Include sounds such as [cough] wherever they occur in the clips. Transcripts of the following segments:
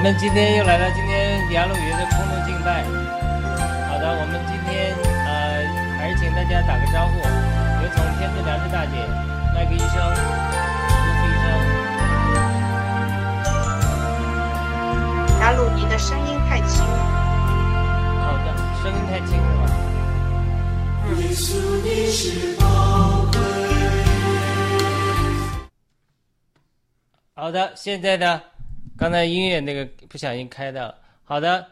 我们今天又来到今天雅鲁语的空中敬拜。好的，我们今天呃还是请大家打个招呼。有请天之良知大姐、麦克医生、卢医雅鲁，你的声音太轻。好的，声音太轻。是吧？好的，现在呢，刚才音乐那个不小心开到。好的，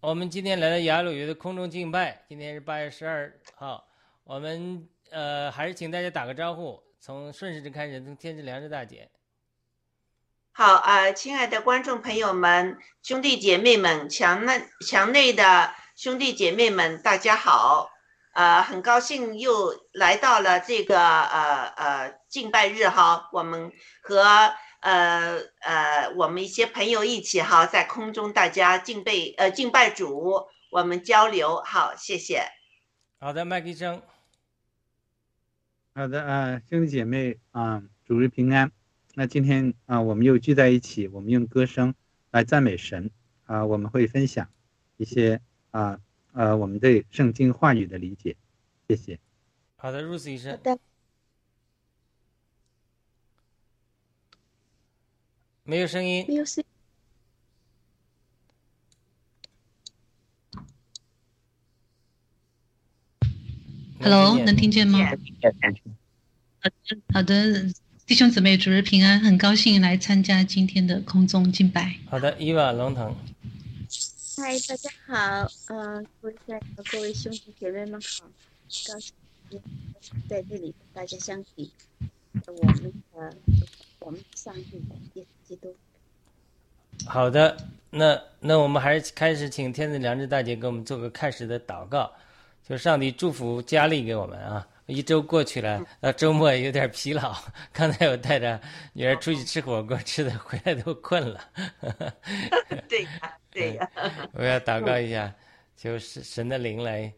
我们今天来到雅鲁语的空中敬拜，今天是八月十二号，我们呃还是请大家打个招呼，从顺时针开始，从天之良知大姐。好啊、亲爱的观众朋友们、兄弟姐妹们、墙内墙内的兄弟姐妹们，大家好！呃，很高兴又来到了这个呃呃敬拜日哈，我们和呃呃我们一些朋友一起哈，在空中大家敬拜呃敬拜主，我们交流好，谢谢。好的，麦克医生。好的啊、兄弟姐妹啊、主日平安。那今天啊、我们又聚在一起，我们用歌声来赞美神啊、我们会分享一些啊呃我们对圣经话语的理解。谢谢。好的，Rose 医生。的没有声音。music Hello，能听见吗？好的，弟兄姊妹，主日平安，很高兴来参加今天的空中敬拜。好的，伊娃龙腾。嗨，大家好，呃，各位在各位兄弟姐妹们好，高兴在这里跟大家相聚，我们的我们上帝的耶稣基督。好的，那那我们还是开始请天子良知大姐给我们做个开始的祷告，就上帝祝福佳丽给我们啊！一周过去了，到周末有点疲劳。[laughs] 刚才我带着女儿出去吃火锅，吃的回来都困了。[laughs] 对呀，对呀，[laughs] 我要祷告一下，就是神的灵来，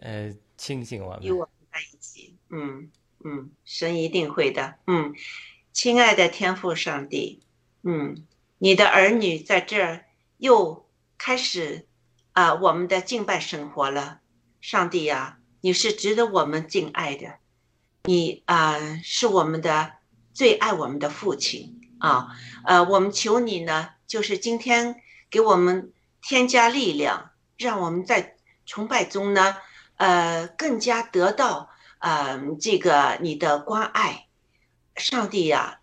呃，清醒我们。与我们在一起。嗯嗯，神一定会的。嗯，亲爱的天父上帝，嗯，你的儿女在这儿又开始啊、我们的敬拜生活了。上帝呀、你是值得我们敬爱的，你啊、是我们的最爱我们的父亲啊。呃，我们求你呢，就是今天给我们添加力量，让我们在崇拜中呢，呃，更加得到呃这个你的关爱。上帝呀、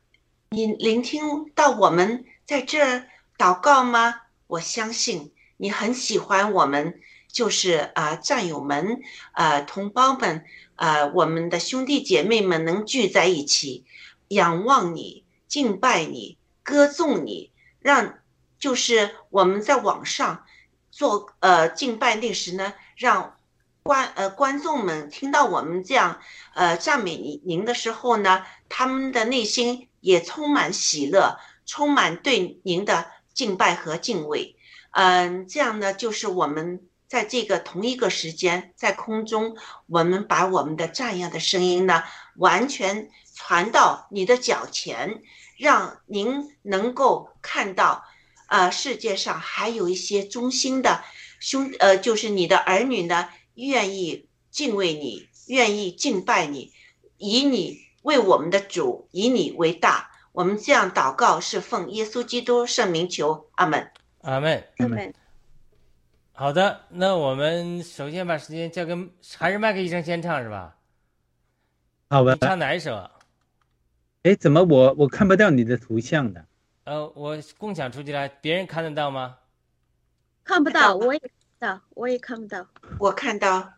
你聆听到我们在这儿祷告吗？我相信你很喜欢我们，就是啊、战友们、呃同胞们、呃我们的兄弟姐妹们能聚在一起，仰望你、敬拜你、歌颂你，让就是我们在网上做呃敬拜那时呢，让观呃观众们听到我们这样呃赞美您您的时候呢，他们的内心也充满喜乐，充满对您的敬拜和敬畏。嗯，这样呢，就是我们在这个同一个时间在空中，我们把我们的赞扬的声音呢，完全传到你的脚前，让您能够看到，呃，世界上还有一些忠心的兄，呃，就是你的儿女呢，愿意敬畏你，愿意敬拜你，以你为我们的主，以你为大。我们这样祷告是奉耶稣基督圣名求，阿门。阿门。阿门。好的，那我们首先把时间交给还是麦克医生先唱是吧？好吧你。唱哪一首啊？哎，怎么我我看不到你的图像的？呃，我共享出去了，别人看得到吗？看不到，我也看不到，我也看不到。我看到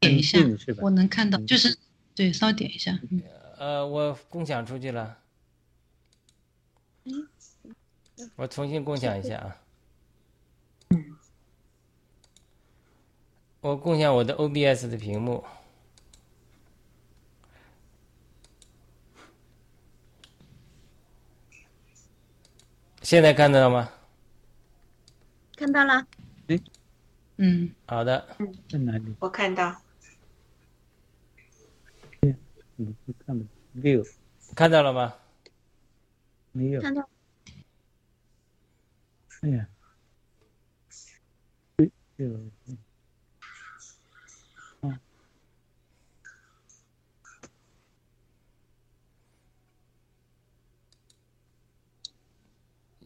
点一下我能看到，嗯就是对，稍点一下。嗯呃，我共享出去了，嗯我重新共享一下啊。我共享我的 OBS 的屏幕。现在看得到吗？看到了，嗯，好的，在哪里？我看到，你是看不 view 看到了吗？没有？看到哎呀，对，有，嗯，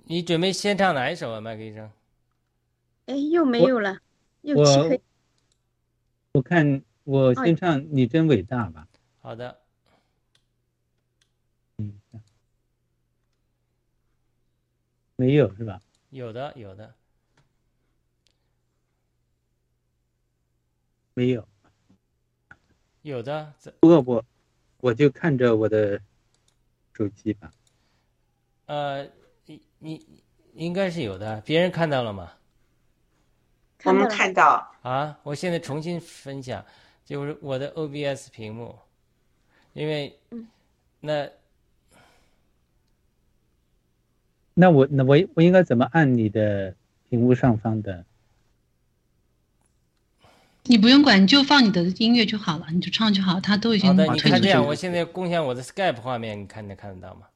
你准备先唱哪一首啊，麦克医生？哎，又没有了，又我漆黑。我看我先唱《你真伟大》吧。好的，嗯，没有是吧？有的，有的。没有。有的，不过我我就看着我的手机吧。呃，你你应该是有的，别人看到了吗？我们看到啊，我现在重新分享，就是我的 OBS 屏幕，因为那那我那我我应该怎么按你的屏幕上方的？你不用管，你就放你的音乐就好了，你就唱就好，它都已经好的，推出去你看这样，我现在共享我的 Skype 画面，你看能看得到吗？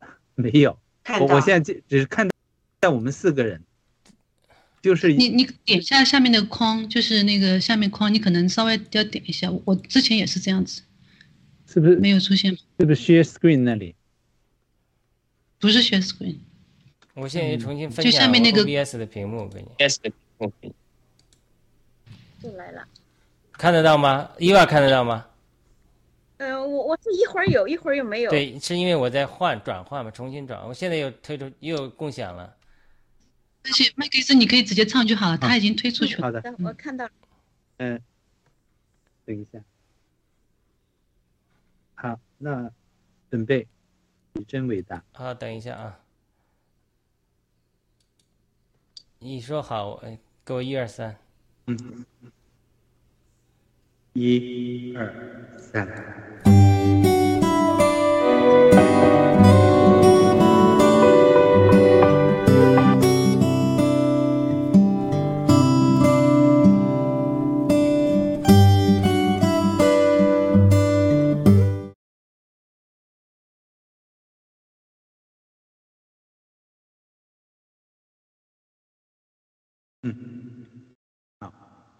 [laughs] 没有，我我现在只只是看到我们四个人，就是你你点一下下面的框，就是那个下面框，你可能稍微要点一下。我之前也是这样子，是不是没有出现，是不是 share screen 那里？不是 share screen。我现在重新分就享下面那个我 OBS 的屏幕给你，yes 的屏幕给你就来了。看得到吗？伊娃看得到吗？嗯、我我是一会儿有一会儿又没有。，对，是因为我在换转换嘛，重新转，我现在又推出又共享了。而且麦克斯你可以直接唱就好了，他已经推出去了。好的，我看到了。嗯、等一下，好，那准备，你真伟大。好，等一下啊。你说好，哎给我一二三。嗯，一二三。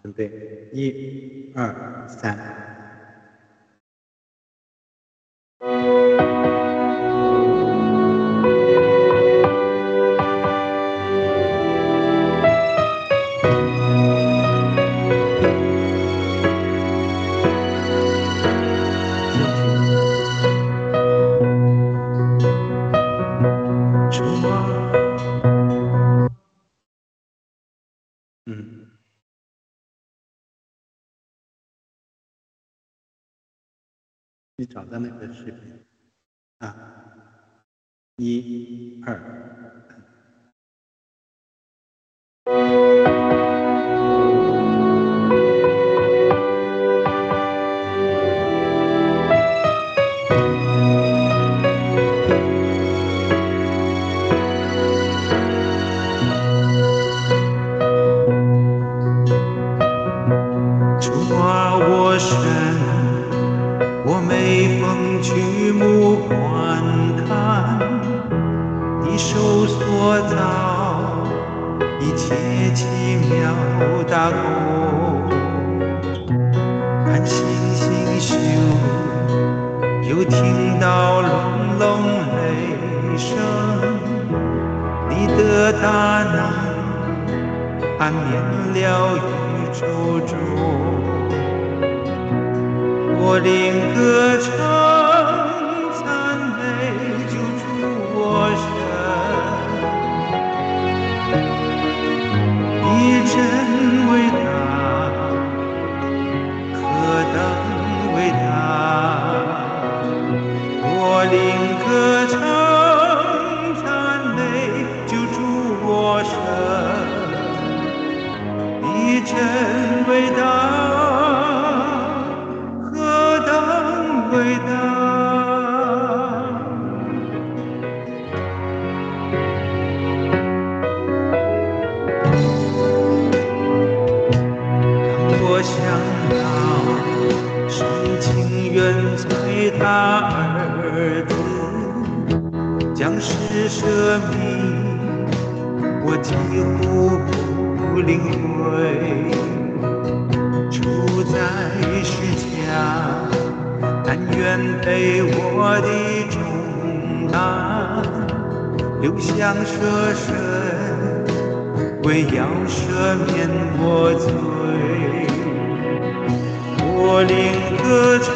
准备，一二三。找到那个视频啊？一二，手所造一切奇妙大功，看星星宿，又听到隆隆雷声，你的大能。安眠了宇宙中，我灵歌唱背我的重担，流向舍身，为要赦免我罪。我领歌唱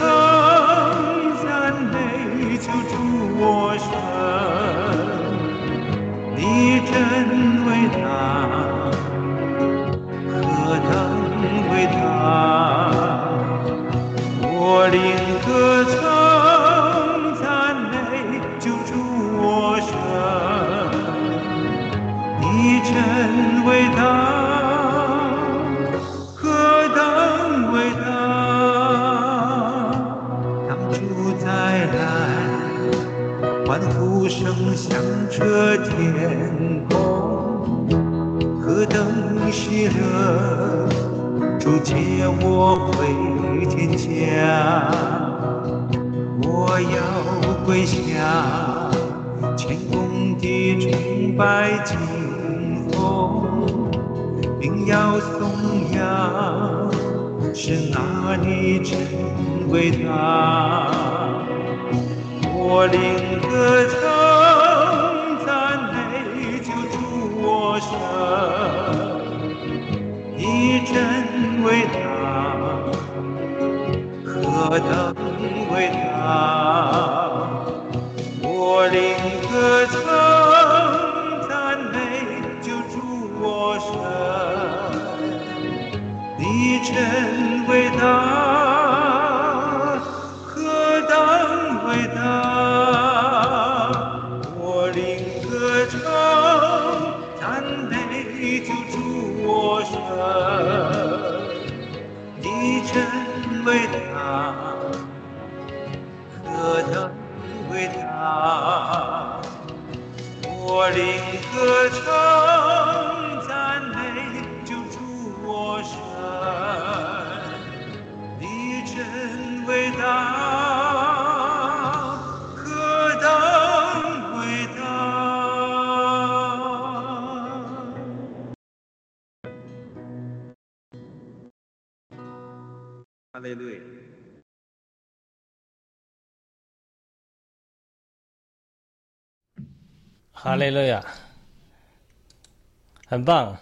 我回天家，我要跪下，谦恭地崇拜敬奉。并要颂扬，是哪里真伟大。我领歌唱哈利路亚，很棒，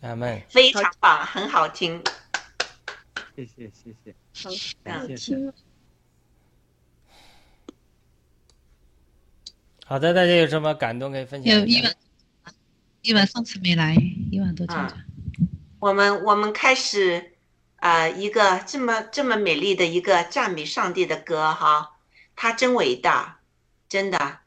阿门。非常棒，很好听。谢谢谢谢，好，感谢好的，大家有什么感动可以分享一下有伊婉？，伊婉上次没来，伊婉多讲讲。我们我们开始，呃，一个这么这么美丽的一个赞美上帝的歌哈，他真伟大，真的，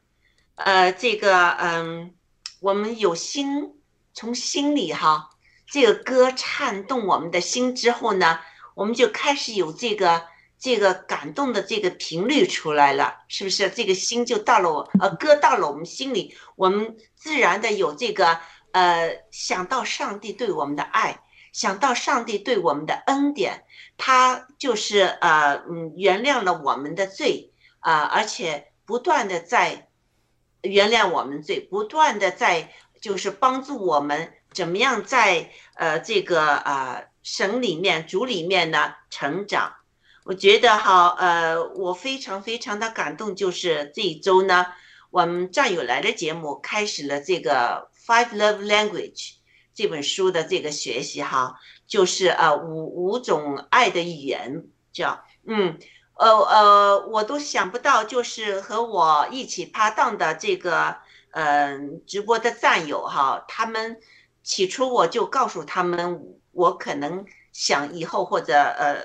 呃，这个嗯，我们有心从心里哈，这个歌颤动我们的心之后呢，我们就开始有这个这个感动的这个频率出来了，是不是？这个心就到了我，呃，歌到了我们心里，我们自然的有这个呃想到上帝对我们的爱。想到上帝对我们的恩典，他就是呃嗯原谅了我们的罪啊、而且不断的在原谅我们罪，不断的在就是帮助我们怎么样在呃这个啊、神里面主里面呢成长。我觉得哈呃我非常非常的感动，就是这一周呢，我们战友来的节目开始了这个 Five Love Language。这本书的这个学习哈，就是呃五五种爱的语言，叫嗯呃呃，我都想不到，就是和我一起搭档的这个嗯、呃、直播的战友哈，他们起初我就告诉他们，我可能想以后或者呃，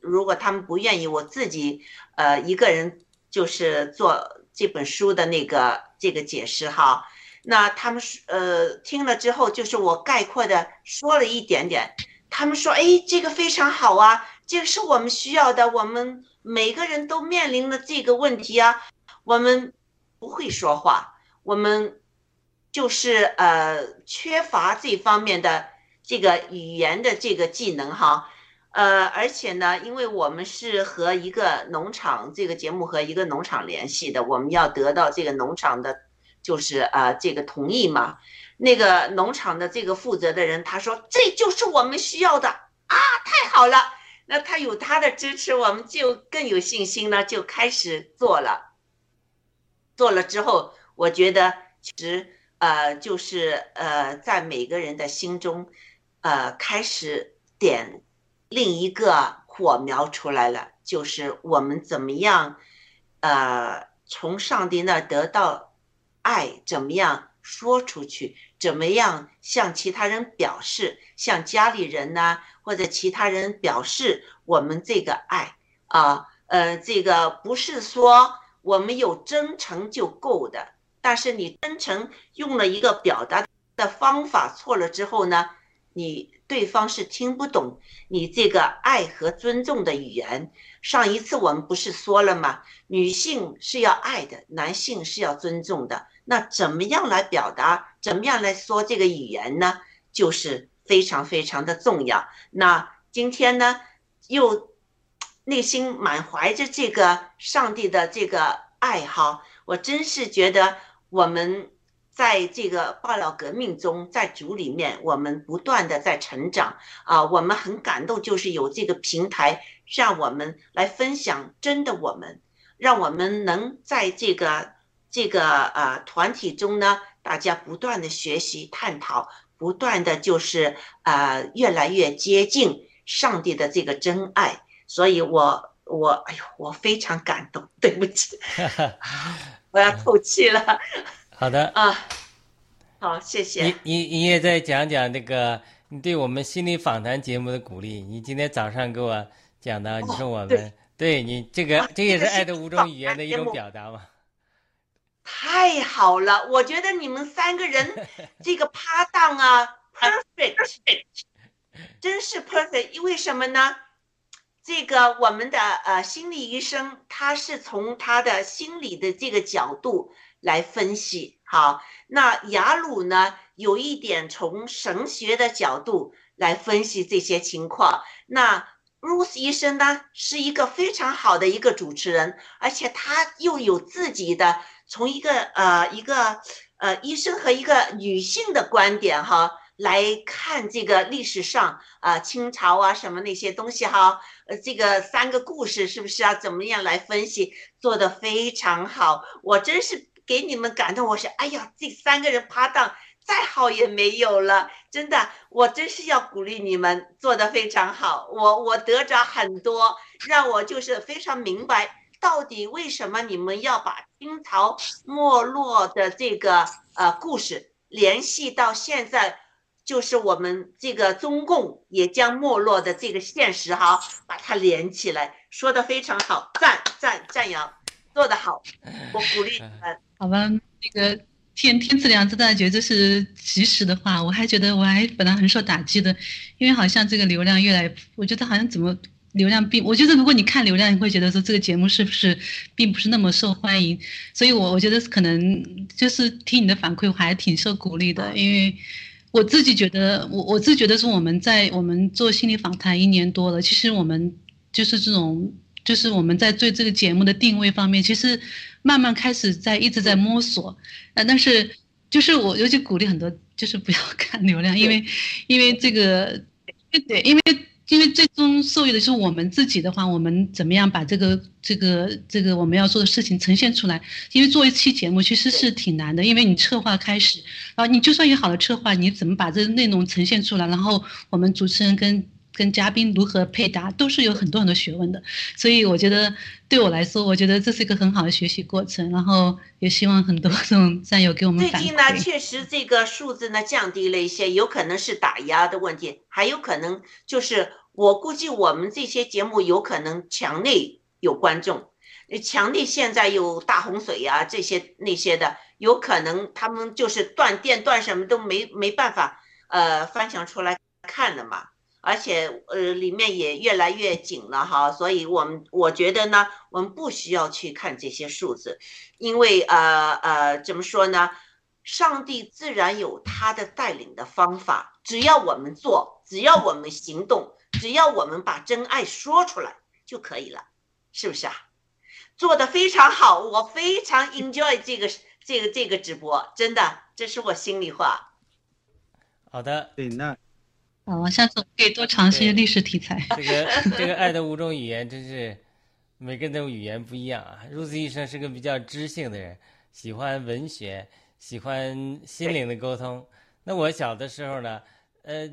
如果他们不愿意，我自己呃一个人就是做这本书的那个这个解释哈。那他们，呃，听了之后，就是我概括的说了一点点。他们说，哎，这个非常好啊，这个是我们需要的，我们每个人都面临了这个问题啊。我们不会说话，我们就是呃缺乏这方面的这个语言的这个技能哈。呃，而且呢，因为我们是和一个农场这个节目和一个农场联系的，我们要得到这个农场的。就是呃这个同意嘛。那个农场的这个负责的人他说这就是我们需要的啊，太好了。那他有他的支持，我们就更有信心了，就开始做了。做了之后，我觉得其实呃就是呃在每个人的心中，呃开始点另一个火苗出来了，就是我们怎么样，呃从上帝那得到爱，怎么样说出去，怎么样向其他人表示，向家里人呢？或者其他人表示我们这个爱啊，呃，这个不是说我们有真诚就够的，但是你真诚用了一个表达的方法错了之后呢，你对方是听不懂你这个爱和尊重的语言。上一次我们不是说了吗？女性是要爱的，男性是要尊重的。那怎么样来表达？怎么样来说这个语言呢？就是。非常非常的重要。那今天呢，又内心满怀着这个上帝的这个爱好，我真是觉得我们在这个报料革命中，在主里面，我们不断的在成长啊。我们很感动，就是有这个平台，让我们来分享真的我们，让我们能在这个这个呃团体中呢，大家不断的学习探讨。不断的就是呃越来越接近上帝的这个真爱，所以我我哎呦我非常感动，对不起，[laughs] 我要透气了。[laughs] 好的啊，好谢谢。你你你也再讲讲那个你对我们心理访谈节目的鼓励。你今天早上给我讲的，你说我们对你这个这也是爱的五种语言的一种表达嘛。太好了，我觉得你们三个人 [laughs] 这个搭档啊，[laughs] perfect，真是 perfect。因为什么呢？这个我们的呃心理医生，他是从他的心理的这个角度来分析。好，那雅鲁呢，有一点从神学的角度来分析这些情况。那 Ruth 医生呢，是一个非常好的一个主持人，而且他又有自己的。从一个呃一个呃医生和一个女性的观点哈来看这个历史上啊清朝啊什么那些东西哈呃这个三个故事是不是啊怎么样来分析做的非常好我真是给你们感动我说哎呀这三个人趴档再好也没有了真的我真是要鼓励你们做的非常好我我得着很多让我就是非常明白。到底为什么你们要把清朝没落的这个呃故事联系到现在，就是我们这个中共也将没落的这个现实哈，把它连起来，说的非常好，赞赞赞扬，做得好，我鼓励你们。好吧，那个天天赐良知，大家觉得这是及时的话，我还觉得我还本来很受打击的，因为好像这个流量越来，我觉得好像怎么。流量并，我觉得如果你看流量，你会觉得说这个节目是不是并不是那么受欢迎，所以我我觉得可能就是听你的反馈，我还挺受鼓励的，因为我自己觉得，我我自己觉得是我们在我们做心理访谈一年多了，其实我们就是这种，就是我们在对这个节目的定位方面，其实慢慢开始在一直在摸索，呃，但是就是我尤其鼓励很多，就是不要 [laughs] 看流量，因为因为这个，对，因为。因为最终受益的是我们自己的话，我们怎么样把这个这个这个我们要做的事情呈现出来？因为做一期节目其实是挺难的，因为你策划开始，然后你就算有好的策划，你怎么把这个内容呈现出来？然后我们主持人跟。跟嘉宾如何配搭，都是有很多很多学问的，所以我觉得对我来说，我觉得这是一个很好的学习过程。然后也希望很多这种战友给我们最近呢，确实这个数字呢降低了一些，有可能是打压的问题，还有可能就是我估计我们这些节目有可能墙内有观众，墙内现在有大洪水呀，这些那些的，有可能他们就是断电断什么都没没办法呃翻墙出来看了嘛。而且呃，里面也越来越紧了哈，所以我们我觉得呢，我们不需要去看这些数字，因为呃呃，怎么说呢？上帝自然有他的带领的方法，只要我们做，只要我们行动，只要我们把真爱说出来就可以了，是不是啊？做的非常好，我非常 enjoy 这个这个这个直播，真的，这是我心里话。好的，对，那好，下次可以多尝试一些历史题材。这个 [laughs] 这个爱的五种语言真是每个人的语言不一样啊。如此医生是个比较知性的人，喜欢文学，喜欢心灵的沟通。那我小的时候呢，呃，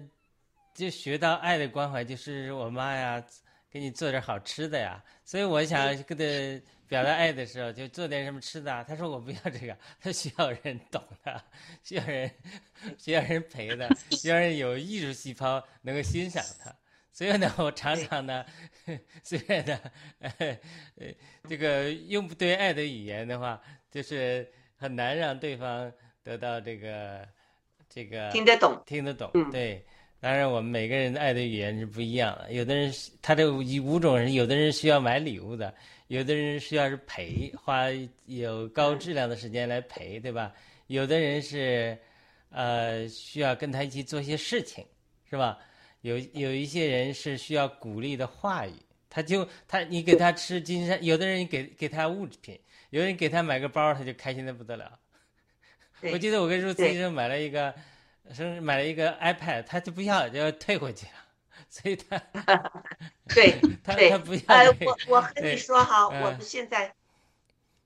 就学到爱的关怀，就是我妈呀给你做点好吃的呀。所以我想跟她表达爱的时候，就做点什么吃的啊。他说我不要这个，他需要人懂的，需要人需要人陪的，[laughs] 需要人有艺术细胞能够欣赏他。所以呢，我常常呢，虽然呢，呃，这个用不对爱的语言的话，就是很难让对方得到这个这个听得懂，听得懂。嗯对，当然我们每个人的爱的语言是不一样的。有的人是他这五五种人，有的人需要买礼物的，有的人需要是陪，花有高质量的时间来陪，对吧？有的人是呃需要跟他一起做一些事情，是吧？有有一些人是需要鼓励的话语，他就他你给他吃金山，有的人给给他物质品，有人给他买个包，他就开心的不得了。[laughs] 我记得我跟如此对医生买了一个生日买了一个 iPad，他就不要，就要退回去了，[laughs] 所以他 [laughs] 对 [laughs] 他对他不要呃，这个我我和你说哈，嗯我们现在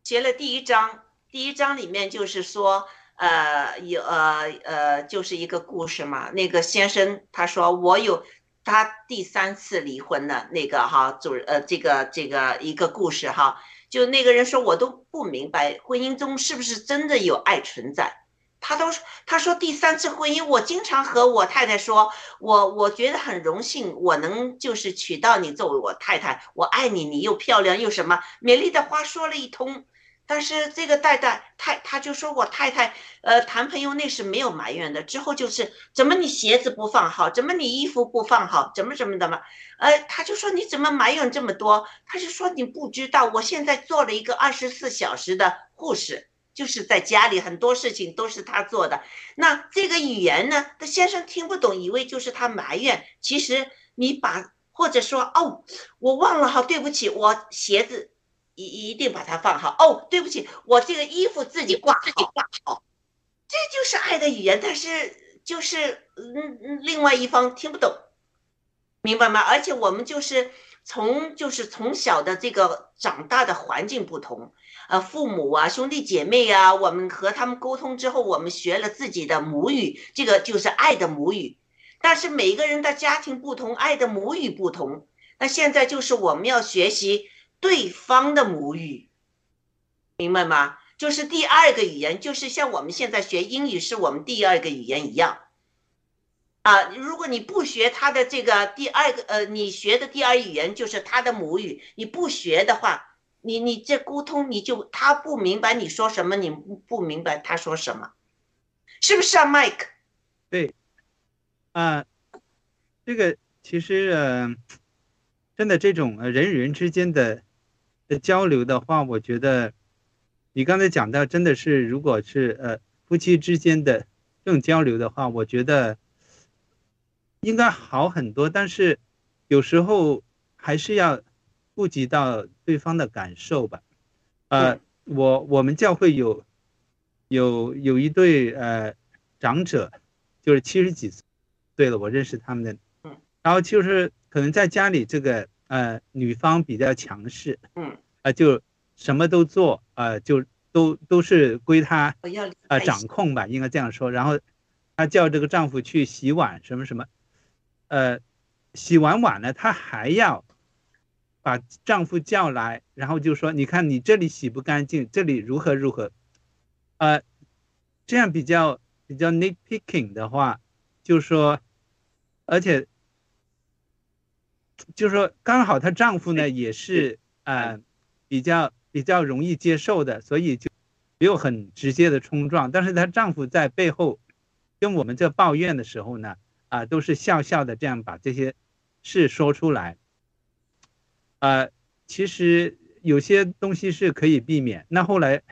学了第一章，第一章里面就是说，呃，有呃呃，就是一个故事嘛。那个先生他说我有他第三次离婚的那个哈，主呃这个这个一个故事哈，就那个人说我都不明白婚姻中是不是真的有爱存在。他都他说第三次婚姻，我经常和我太太说，我我觉得很荣幸，我能就是娶到你作为我太太，我爱你，你又漂亮又什么美丽的话说了一通，但是这个太太太他就说我太太呃谈朋友那是没有埋怨的，之后就是怎么你鞋子不放好，怎么你衣服不放好，怎么怎么的嘛，呃他就说你怎么埋怨这么多，他就说你不知道，我现在做了一个二十四小时的护士。就是在家里很多事情都是他做的，那这个语言呢，他先生听不懂，以为就是他埋怨。其实你把或者说哦，我忘了哈，对不起，我鞋子一一定把它放好。哦，对不起，我这个衣服自己挂好挂好，这就是爱的语言。但是就是嗯嗯，另外一方听不懂，明白吗？而且我们就是从就是从小的这个长大的环境不同。呃，父母啊，兄弟姐妹啊，我们和他们沟通之后，我们学了自己的母语，这个就是爱的母语。但是每个人的家庭不同，爱的母语不同。那现在就是我们要学习对方的母语，明白吗？就是第二个语言，就是像我们现在学英语是我们第二个语言一样。啊，如果你不学他的这个第二个，呃，你学的第二语言就是他的母语，你不学的话。你你这沟通，你就他不明白你说什么，你不明白他说什么，是不是啊，Mike？对，啊，这个其实呃，真的这种呃人与人之间的的交流的话，我觉得你刚才讲到，真的是如果是呃夫妻之间的这种交流的话，我觉得应该好很多，但是有时候还是要。顾及到对方的感受吧，呃，我我们教会有有有一对呃长者，就是七十几岁对了，我认识他们的，嗯，然后就是可能在家里这个呃女方比较强势，嗯，啊就什么都做，呃就都都是归她啊掌控吧，应该这样说，然后她叫这个丈夫去洗碗什么什么，呃洗完碗呢，她还要。把丈夫叫来，然后就说：“你看，你这里洗不干净，这里如何如何。”呃，这样比较比较 nitpicking 的话，就说，而且就说刚好她丈夫呢也是呃比较比较容易接受的，所以就没有很直接的冲撞。但是她丈夫在背后跟我们这抱怨的时候呢，啊，都是笑笑的这样把这些事说出来。呃，其实有些东西是可以避免。那后来，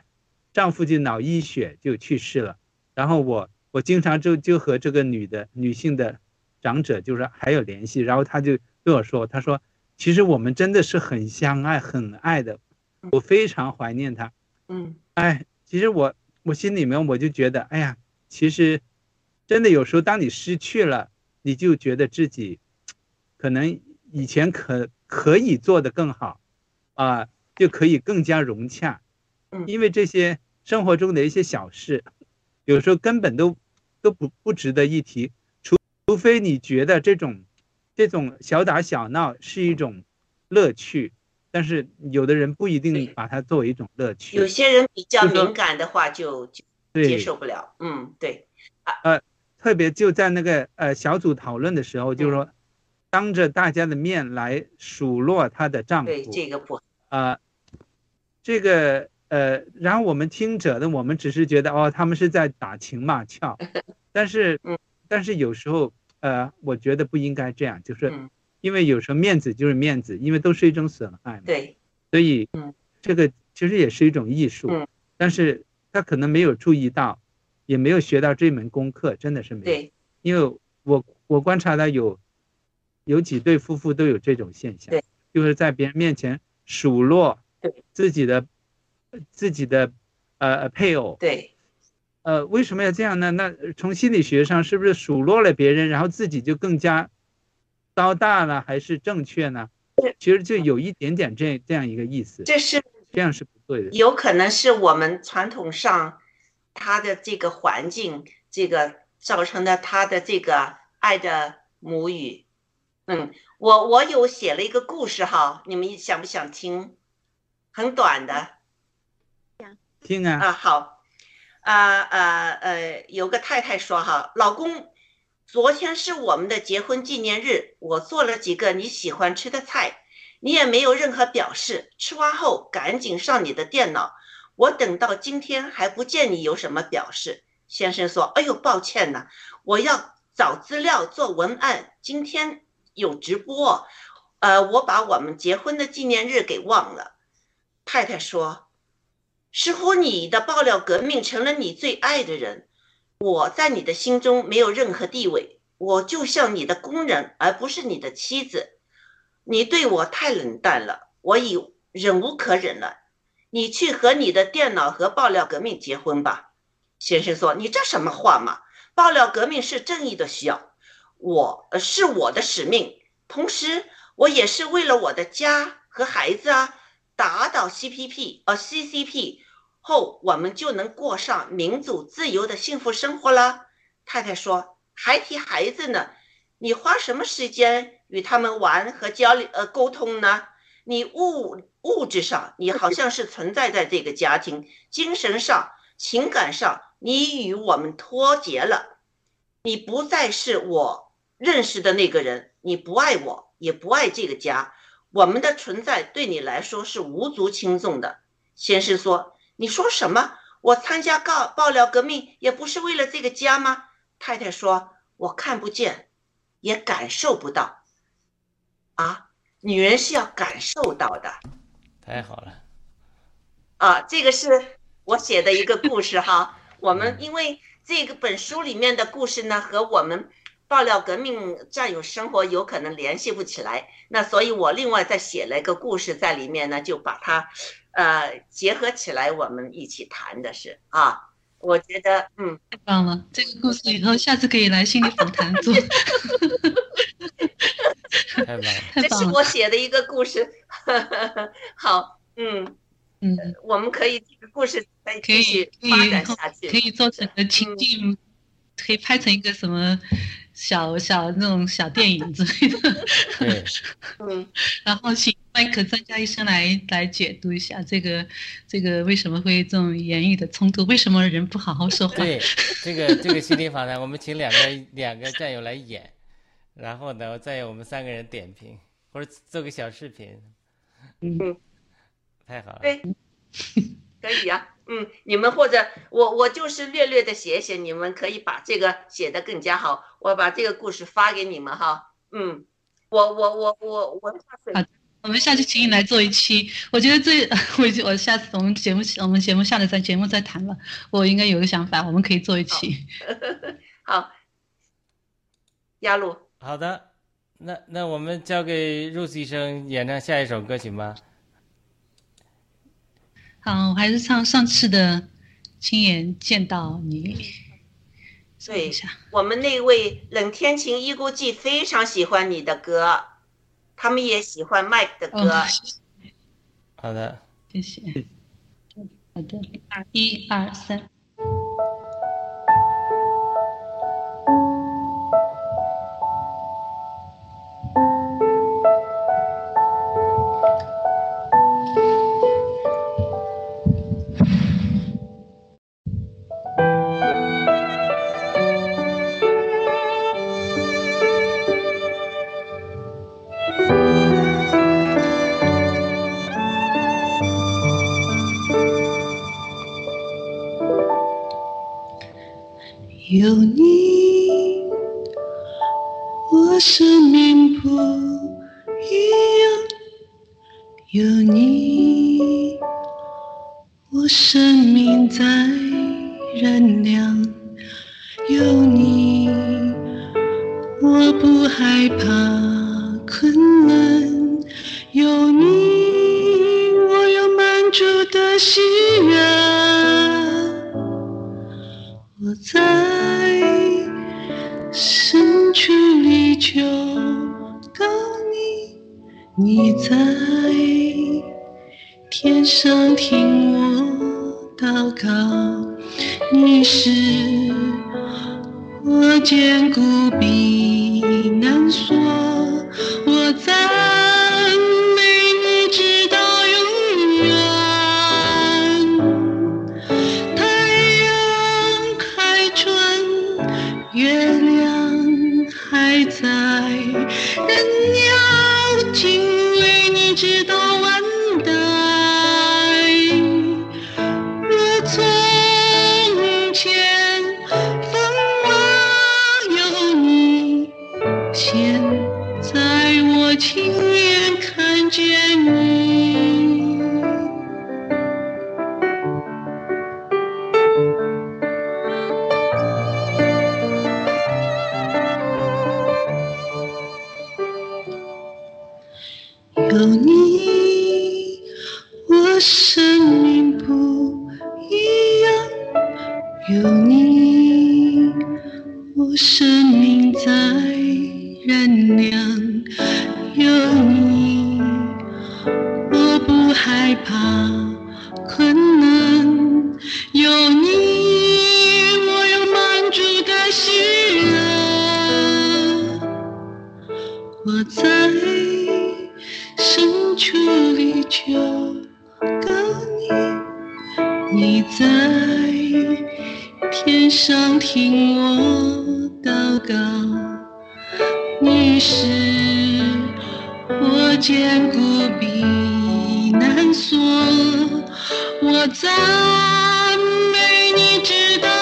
丈夫就脑溢血就去世了。然后我我经常就就和这个女的女性的长者就是还有联系。然后他就对我说：“他说，其实我们真的是很相爱、很爱的，我非常怀念她。”嗯，哎，其实我我心里面我就觉得，哎呀，其实真的有时候当你失去了，你就觉得自己可能以前可可以做得更好，啊，就可以更加融洽，嗯。因为这些生活中的一些小事，有时候根本都都不不值得一提，除除非你觉得这种这种小打小闹是一种乐趣，但是有的人不一定把它作为一种乐趣。有些人比较敏感的话就就对。接受不了。嗯，对，啊、呃特别就在那个呃小组讨论的时候，就是说当着大家的面来数落她的丈夫，对这个不好。啊、这个呃，然后我们听者呢，我们只是觉得哦，他们是在打情骂俏，[laughs] 但是嗯但是有时候呃，我觉得不应该这样，就是嗯因为有时候面子就是面子，因为都是一种损害嘛，对，所以嗯这个其实也是一种艺术，嗯但是他可能没有注意到，也没有学到这门功课，真的是没有。对，因为我我观察到有有几对夫妇都有这种现象对，就是在别人面前数落对自己的自己的呃配偶，对，呃，为什么要这样呢？那从心理学上是不是数落了别人，然后自己就更加高大了，还是正确呢是？其实就有一点点这这样一个意思，这是这样是不对的。有可能是我们传统上他的这个环境，这个造成的他的这个爱的母语。嗯，我我有写了一个故事哈，你们想不想听？很短的。听啊，啊，好，啊啊呃，有个太太说哈，老公，昨天是我们的结婚纪念日，我做了几个你喜欢吃的菜，你也没有任何表示，吃完后赶紧上你的电脑，我等到今天还不见你有什么表示。先生说，哎呦，抱歉呐，我要找资料做文案，今天有直播，呃，我把我们结婚的纪念日给忘了。太太说。似乎你的爆料革命成了你最爱的人，我在你的心中没有任何地位，我就像你的工人，而不是你的妻子。你对我太冷淡了，我已忍无可忍了。你去和你的电脑和爆料革命结婚吧。先生说：“你这什么话嘛？爆料革命是正义的需要，我呃是我的使命，同时我也是为了我的家和孩子啊。”打倒 CPP 呃 CCP 后，我们就能过上民主自由的幸福生活了。太太说：“还提孩子呢？你花什么时间与他们玩和交流呃沟通呢？你物物质上你好像是存在在这个家庭，精神上、情感上你与我们脱节了。你不再是我认识的那个人，你不爱我，也不爱这个家。”我们的存在对你来说是无足轻重的。先是说：“你说什么？我参加告爆料革命也不是为了这个家吗？”太太说：“我看不见，也感受不到。啊，女人是要感受到的太好了，啊！这个是我写的一个故事哈。我们因为这个本书里面的故事呢，和我们。”爆料革命战友生活有可能联系不起来，那所以我另外再写了一个故事在里面呢，就把它，呃，结合起来，我们一起谈的是啊，我觉得嗯，太棒了，这个故事以后下次可以来心理访谈做，[laughs] 太棒了，这是我写的一个故事，[laughs] 好，嗯，嗯，我们可以这个故事再可以继续可以发展下去，可以做成个情境，可以拍成一个什么小小那种小电影之类的，对，嗯，[laughs] 然后请麦克专家医生来来解读一下这个这个为什么会这种言语的冲突，为什么人不好好说话？对，这个这个心理访谈，我们请两个两个战友来演，然后呢，再由我们三个人点评，或者做个小视频。嗯，太好了。对，[laughs] 可以呀、嗯，你们或者我我就是略略的写写，你们可以把这个写的更加好。我把这个故事发给你们哈。嗯，我我我我我下次好我们下次请你来做一期，我觉得这 [laughs] 我我下次我们节目我们节目下了在节目再谈了，我应该有个想法，我们可以做一期。好，[laughs] 亚路，好的，那那我们交给 Rose 医生演唱下一首歌曲吧。好，我还是唱上次的亲眼见到你。对一下，我们那位冷天晴一孤寂非常喜欢你的歌，他们也喜欢 Mike 的歌。哦，好的，谢谢。好的，一二三。我在深处里求告你，你在天上听我祷告，你是我坚固避难所，我赞美你直到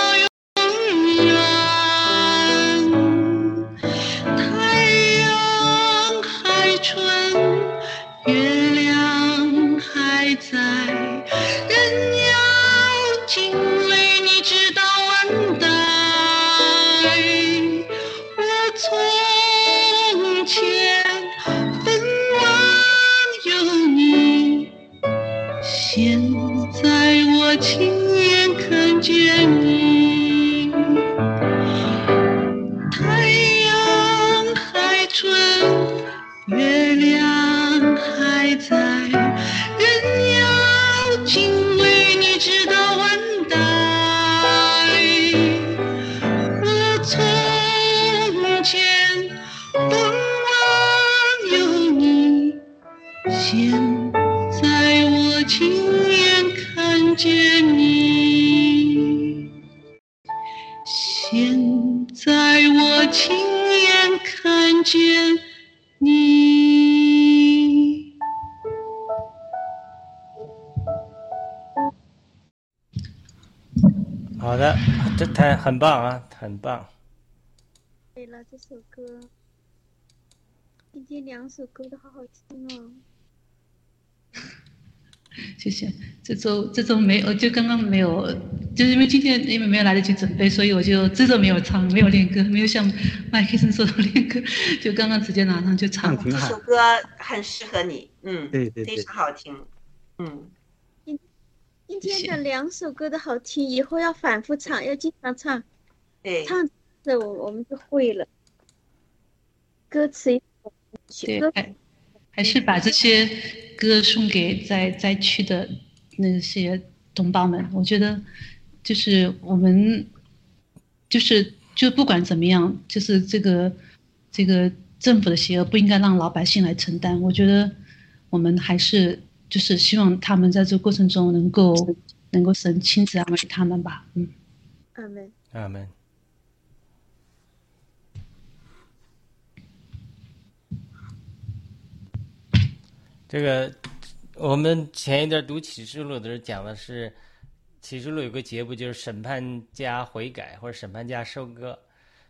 很棒啊，很棒。对了，这首歌，今天两首歌都好好听哦。[laughs] 谢谢。这周这周没有，就刚刚没有，就是因为今天因为没有来得及准备，所以我就这周没有唱，没有练歌，没有像麦克森说的练歌，[laughs] 就刚刚直接拿上就唱唱。挺好这首。歌很适合你，嗯，对对对非常好听，嗯，今天的两首歌都好听，以后要反复唱，要经常唱，对，唱着我我们就会了。歌词歌，对还还是把这些歌送给在灾区的那些同胞们。我觉得，就是我们，就是就不管怎么样，就是这个这个政府的邪恶不应该让老百姓来承担。我觉得我们还是就是希望他们在这个过程中能够能够神亲自安慰他们吧。嗯，阿门。阿门。这个我们前一段读启示录的时候讲的是，启示录有个节目就是审判加悔改或者审判加收割，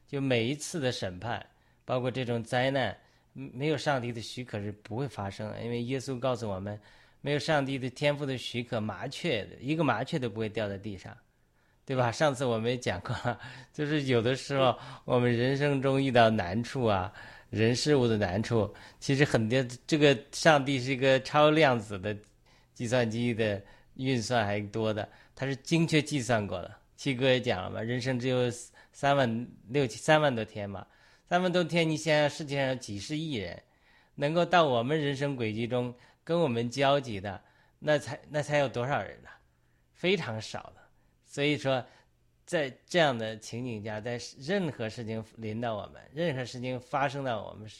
就每一次的审判，包括这种灾难，没有上帝的许可是不会发生的，因为耶稣告诉我们，没有上帝的天赋的许可，麻雀一个麻雀都不会掉在地上，对吧？上次我们也讲过了，[laughs] 就是有的时候我们人生中遇到难处啊。人事物的难处，其实很多。这个上帝是一个超量子的计算机的运算还多的，它是精确计算过的。七哥也讲了嘛，人生只有三万六七三万多天嘛，三万多天，你想想世界上几十亿人，能够到我们人生轨迹中跟我们交集的，那才那才有多少人呢？非常少的。所以说。在这样的情景下，在任何事情临到我们，任何事情发生到我们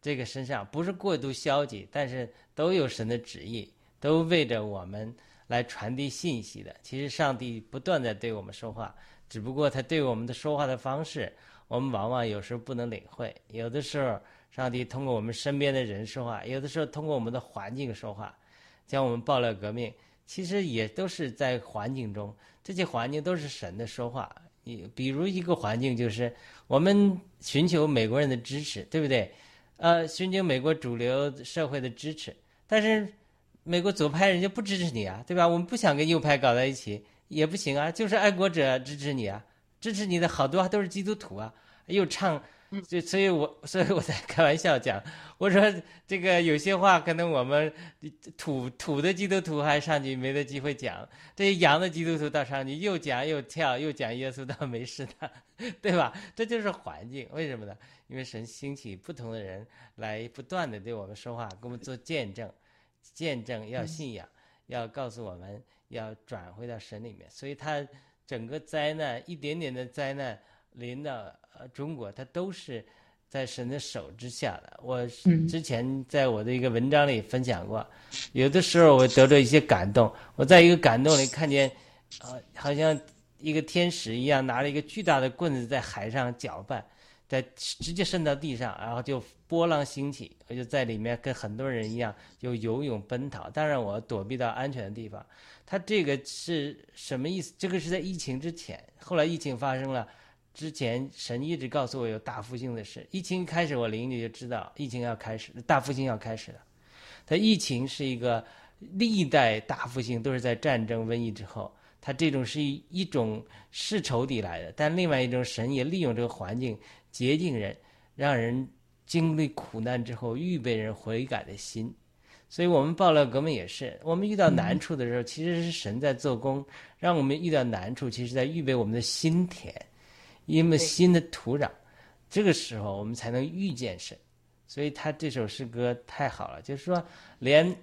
这个身上，不是过度消极，但是都有神的旨意，都为着我们来传递信息的。其实上帝不断在对我们说话，只不过他对我们的说话的方式，我们往往有时候不能领会。有的时候，上帝通过我们身边的人说话；有的时候，通过我们的环境说话，将我们爆料革命。其实也都是在环境中，这些环境都是神的说话。你比如一个环境就是我们寻求美国人的支持，对不对？呃，寻求美国主流社会的支持，但是美国左派人家不支持你啊，对吧？我们不想跟右派搞在一起也不行啊，就是爱国者支持你啊，支持你的好多都是基督徒啊，又唱。就所以，我 [laughs] 所以我在开玩笑讲，我说这个有些话可能我们土土的基督徒还上去没得机会讲，这些洋的基督徒到上去又讲又跳又讲耶稣倒没事的，[laughs] 对吧？这就是环境，为什么呢？因为神兴起不同的人来不断的对我们说话，给我们做见证，见证要信仰，要告诉我们要转回到神里面，所以他整个灾难一点点的灾难临到。呃，中国它都是在神的手之下的。我之前在我的一个文章里分享过，有的时候我得到一些感动，我在一个感动里看见，呃，好像一个天使一样拿了一个巨大的棍子在海上搅拌，在直接伸到地上，然后就波浪兴起，我就在里面跟很多人一样就游泳奔逃。当然我躲避到安全的地方。他这个是什么意思？这个是在疫情之前，后来疫情发生了。之前神一直告诉我有大复兴的事，疫情一开始我邻居就知道疫情要开始，大复兴要开始了。它疫情是一个历代大复兴都是在战争瘟疫之后，它这种是一一种世仇敌来的，但另外一种神也利用这个环境洁净人，让人经历苦难之后预备人悔改的心。所以我们爆料革命也是，我们遇到难处的时候，其实是神在做工，让我们遇到难处，其实在预备我们的心田。因为新的土壤，这个时候我们才能遇见神，所以他这首诗歌太好了。就是说，连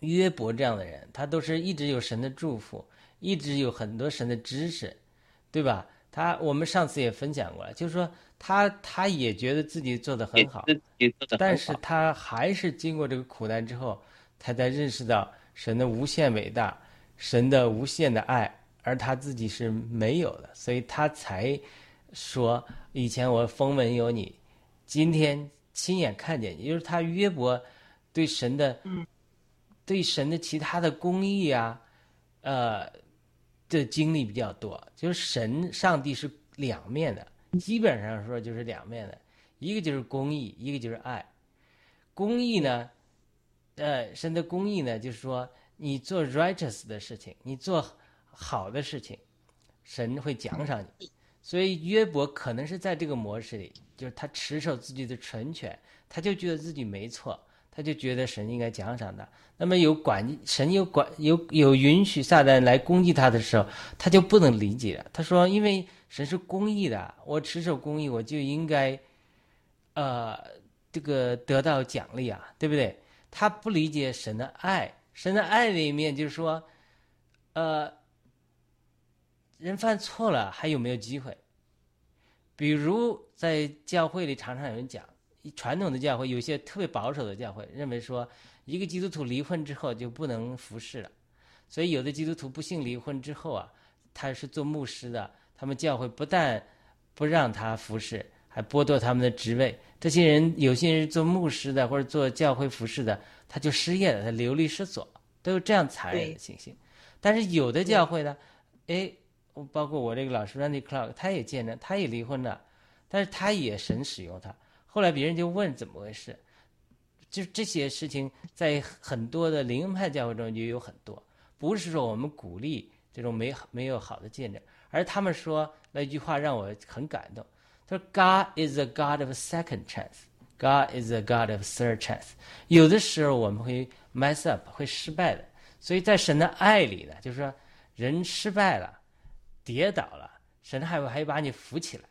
约伯这样的人，他都是一直有神的祝福，一直有很多神的知识，对吧？他我们上次也分享过了，就是说他他也觉得自己做的很好，但是他还是经过这个苦难之后，他才认识到神的无限伟大，神的无限的爱。而他自己是没有的，所以他才说：“以前我风闻有你，今天亲眼看见。”也就是他约伯对神的，对神的其他的公义啊，呃的经历比较多。就是神上帝是两面的，基本上说就是两面的，一个就是公义，一个就是爱。公义呢，呃，神的公义呢，就是说你做 righteous 的事情，你做。好的事情，神会奖赏你，所以约伯可能是在这个模式里，就是他持守自己的纯权，他就觉得自己没错，他他就觉得神应该奖赏他。那么有管神有管有有允许撒旦来攻击他的时候，他就不能理解了。他说：“因为神是公义的，我持守公义，我就应该，呃，这个得到奖励啊，对不对？”他不理解神的爱，神的爱里面就是说，呃，人犯错了还有没有机会？比如在教会里常常有人讲，传统的教会有些特别保守的教会认为说，一个基督徒离婚之后就不能服侍了，所以有的基督徒不幸离婚之后啊，他是做牧师的，他们教会不但不让他服侍。还剥夺他们的职位，这些人有些人做牧师的或者做教会服侍的，他就失业了，他流离失所，都有这样残忍的情形。但是有的教会呢，哎，包括我这个老师 Randy Clark，他也见证，他也离婚了，但是他也神使用他。后来别人就问怎么回事，就这些事情在很多的灵恩派教会中就有很多，不是说我们鼓励这种没没有好的见证，而他们说那句话让我很感动。他说：“God is a God of second chance. God is a God of third chance. 有的时候我们会 mess up，会失败的。所以在神的爱里呢，就是说人失败了、跌倒了，神还会还把你扶起来。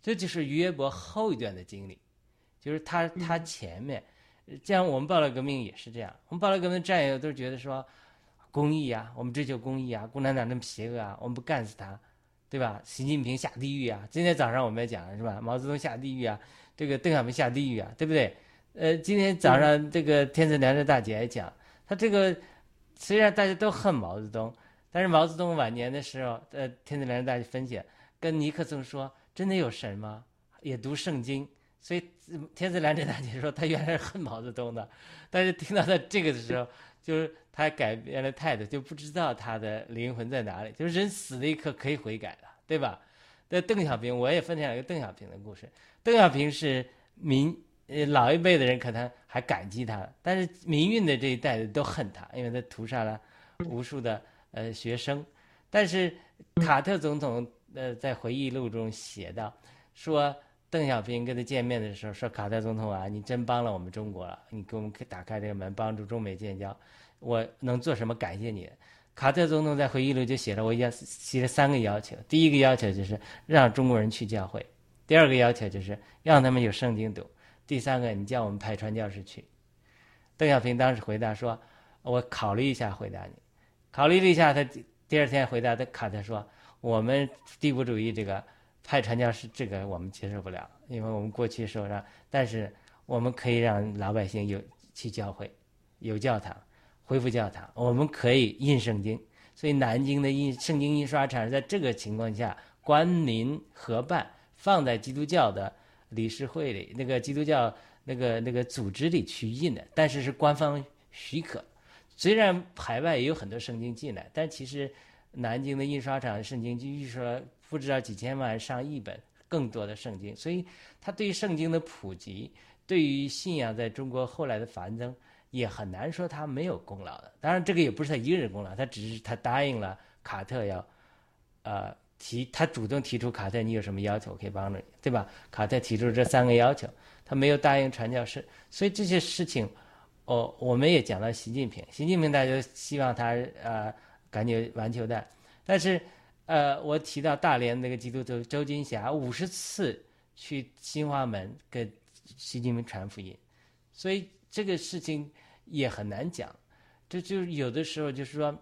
这就是约伯后一段的经历，就是他他前面，这样我们报了革命也是这样。我们报了革命战友都觉得说公益啊，我们追求公益啊，共产党那么邪恶啊，我们不干死他。”对吧？习近平下地狱啊！今天早上我们也讲了，是吧？毛泽东下地狱啊，这个邓小平下地狱啊，对不对？呃，今天早上这个天赐良知大姐也讲，他这个虽然大家都恨毛泽东，但是毛泽东晚年的时候，呃，天赐良知大姐分析，跟尼克松说：“真的有神吗？”也读圣经，所以天赐良知大姐说，他原来是恨毛泽东的，但是听到他这个的时候，[laughs] 就是。他改变了态度，就不知道他的灵魂在哪里。就是人死的一刻可以悔改的，对吧？那邓小平，我也分享一个邓小平的故事。邓小平是民呃老一辈的人可能还感激他，但是民运的这一代的都恨他，因为他屠杀了无数的呃学生。但是卡特总统呃在回忆录中写道，说邓小平跟他见面的时候说：“卡特总统啊，你真帮了我们中国了，你给我们打开这个门，帮助中美建交。”我能做什么感谢你？卡特总统在回忆录就写了，我要写了三个要求。第一个要求就是让中国人去教会；第二个要求就是让他们有圣经读；第三个，你叫我们派传教士去。邓小平当时回答说：“我考虑一下，回答你。”考虑了一下，他第二天回答他卡特说：“我们帝国主义这个派传教士这个我们接受不了，因为我们过去受伤，但是我们可以让老百姓有去教会，有教堂。”恢复教堂，我们可以印圣经，所以南京的印圣经印刷厂是在这个情况下官民合办，放在基督教的理事会里，那个基督教那个那个组织里去印的，但是是官方许可。虽然海外也有很多圣经进来，但其实南京的印刷厂圣经就预说不知道几千万上亿本更多的圣经，所以他对于圣经的普及，对于信仰在中国后来的繁增。也很难说他没有功劳的，当然这个也不是他一个人功劳，他只是他答应了卡特要，呃提他主动提出卡特你有什么要求我可以帮助你，对吧？卡特提出这三个要求，他没有答应传教士，所以这些事情，哦我们也讲到习近平，习近平大家希望他呃赶紧完球的，但是呃我提到大连那个基督徒周金霞五十次去新华门给习近平传福音，所以这个事情。也很难讲，这就有的时候就是说，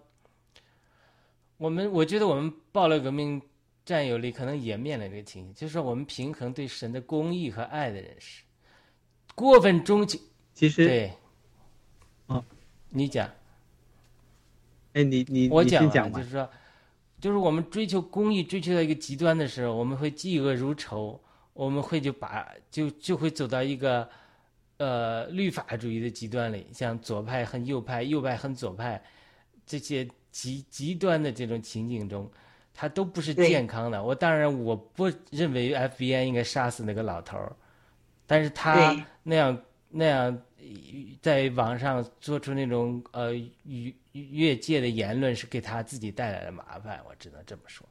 我们我觉得我们暴力革命占有力可能也面临这个情形，就是说我们平衡对神的公义和爱的认识，过分钟情。其实对，哦，你讲，哎，你你我讲讲就是说，就是我们追求公益追求到一个极端的时候，我们会嫉恶如仇，我们会就把就就会走到一个。呃，律法主义的极端里，像左派恨右派、右派恨左派，这些极极端的这种情景中，它都不是健康的。我当然我不认为 FBI 应该杀死那个老头儿，但是他那样那样在网上做出那种呃越越界的言论，是给他自己带来了麻烦。我只能这么说，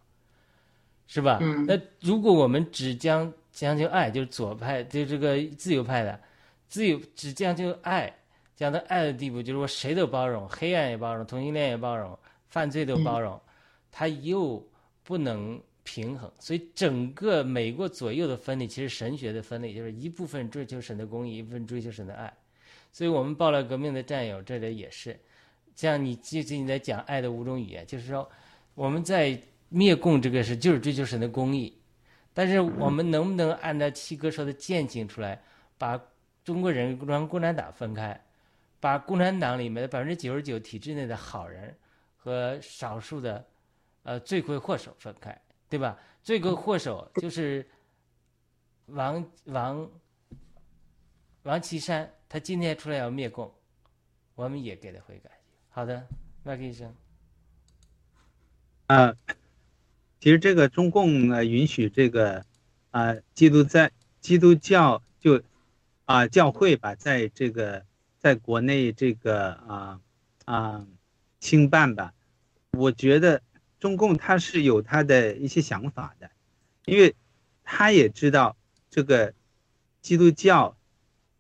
是吧？那如果我们只将将就爱，就是左派，就这个自由派的。自由只将就爱，讲到爱的地步，就是我谁都包容，黑暗也包容，同性恋也包容，犯罪都包容，他又不能平衡，所以整个美国左右的分离，其实神学的分离就是一部分追求神的公义，一部分追求神的爱。所以我们爆料革命的战友这里也是，像你最近在讲爱的五种语言，就是说我们在灭共这个事，就是追求神的公义，但是我们能不能按照七哥说的践行出来，把中国人跟共产党分开？把共产党里面的百分之九十九体制内的好人和少数的呃罪魁祸首分开，对吧？罪魁祸首就是王王王岐山，他今天出来要灭共，我们也给他悔改。好的，麦克医生。啊，其实这个中共呢允许这个啊基督在基督教就啊教会吧，在这个。在国内这个啊啊兴办吧，我觉得中共他是有他的一些想法的，因为他也知道这个基督教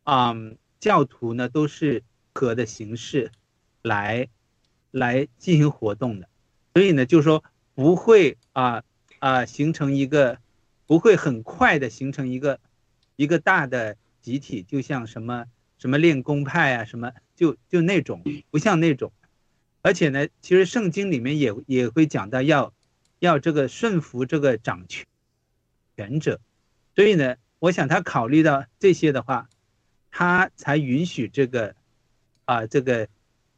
啊教徒呢都是和的形式来来进行活动的，所以呢就是说不会啊啊形成一个不会很快的形成一个一个大的集体，就像什么。什么练功派啊，什么就就那种不像那种，而且呢，其实圣经里面也也会讲到要要这个顺服这个掌权权者，所以呢，我想他考虑到这些的话，他才允许这个啊这个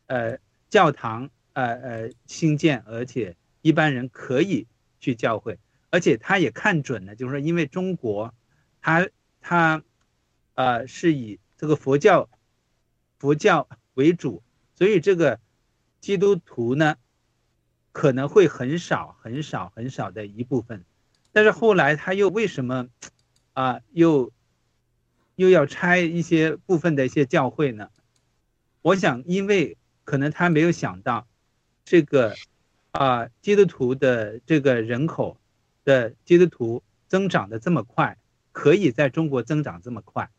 呃教堂呃呃兴建，而且一般人可以去教会，而且他也看准了，就是说因为中国他他呃是以。这个佛教，佛教为主，所以这个基督徒呢，可能会很少、很少、很少的一部分。但是后来他又为什么啊，又又要拆一些部分的一些教会呢？我想，因为可能他没有想到，这个啊，基督徒的这个人口的基督徒增长的这么快，可以在中国增长这么快。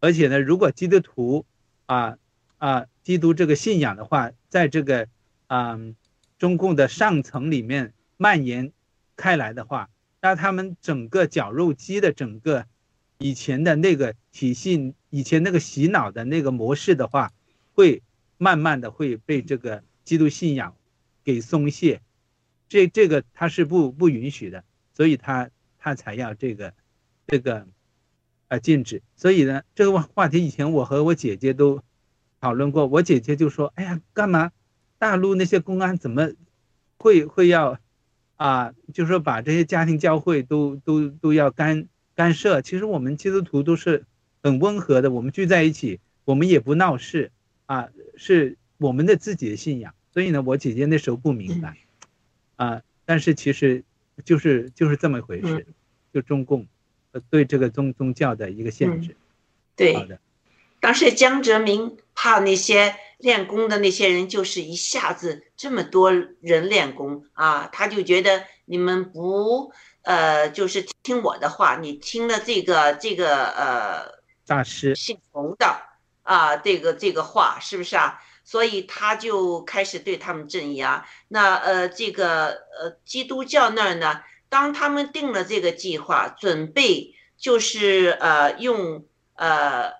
而且呢，如果基督徒啊啊，基督这个信仰的话，在这个啊中共的上层里面蔓延开来的话，那他们整个绞肉机的整个以前的那个体系，以前那个洗脑的那个模式的话，会慢慢的会被这个基督信仰给松懈，这这个他是不不允许的，所以他他才要这个这个。啊，禁止。所以呢，这个话题以前我和我姐姐都讨论过。我姐姐就说：“哎呀，干嘛？大陆那些公安怎么会会要啊？就是说把这些家庭教会都都都要干干涉？其实我们基督徒都是很温和的，我们聚在一起，我们也不闹事啊，是我们的自己的信仰。所以呢，我姐姐那时候不明白啊，但是其实就是就是这么回事，就中共。”对这个宗宗教的一个限制，对，好的。当时江泽民怕那些练功的那些人，就是一下子这么多人练功啊，他就觉得你们不呃，就是听我的话，你听了这个这个呃大师姓洪的啊，这个这个话是不是啊？所以他就开始对他们镇压。那呃，这个呃基督教那儿呢？当他们定了这个计划，准备就是呃用呃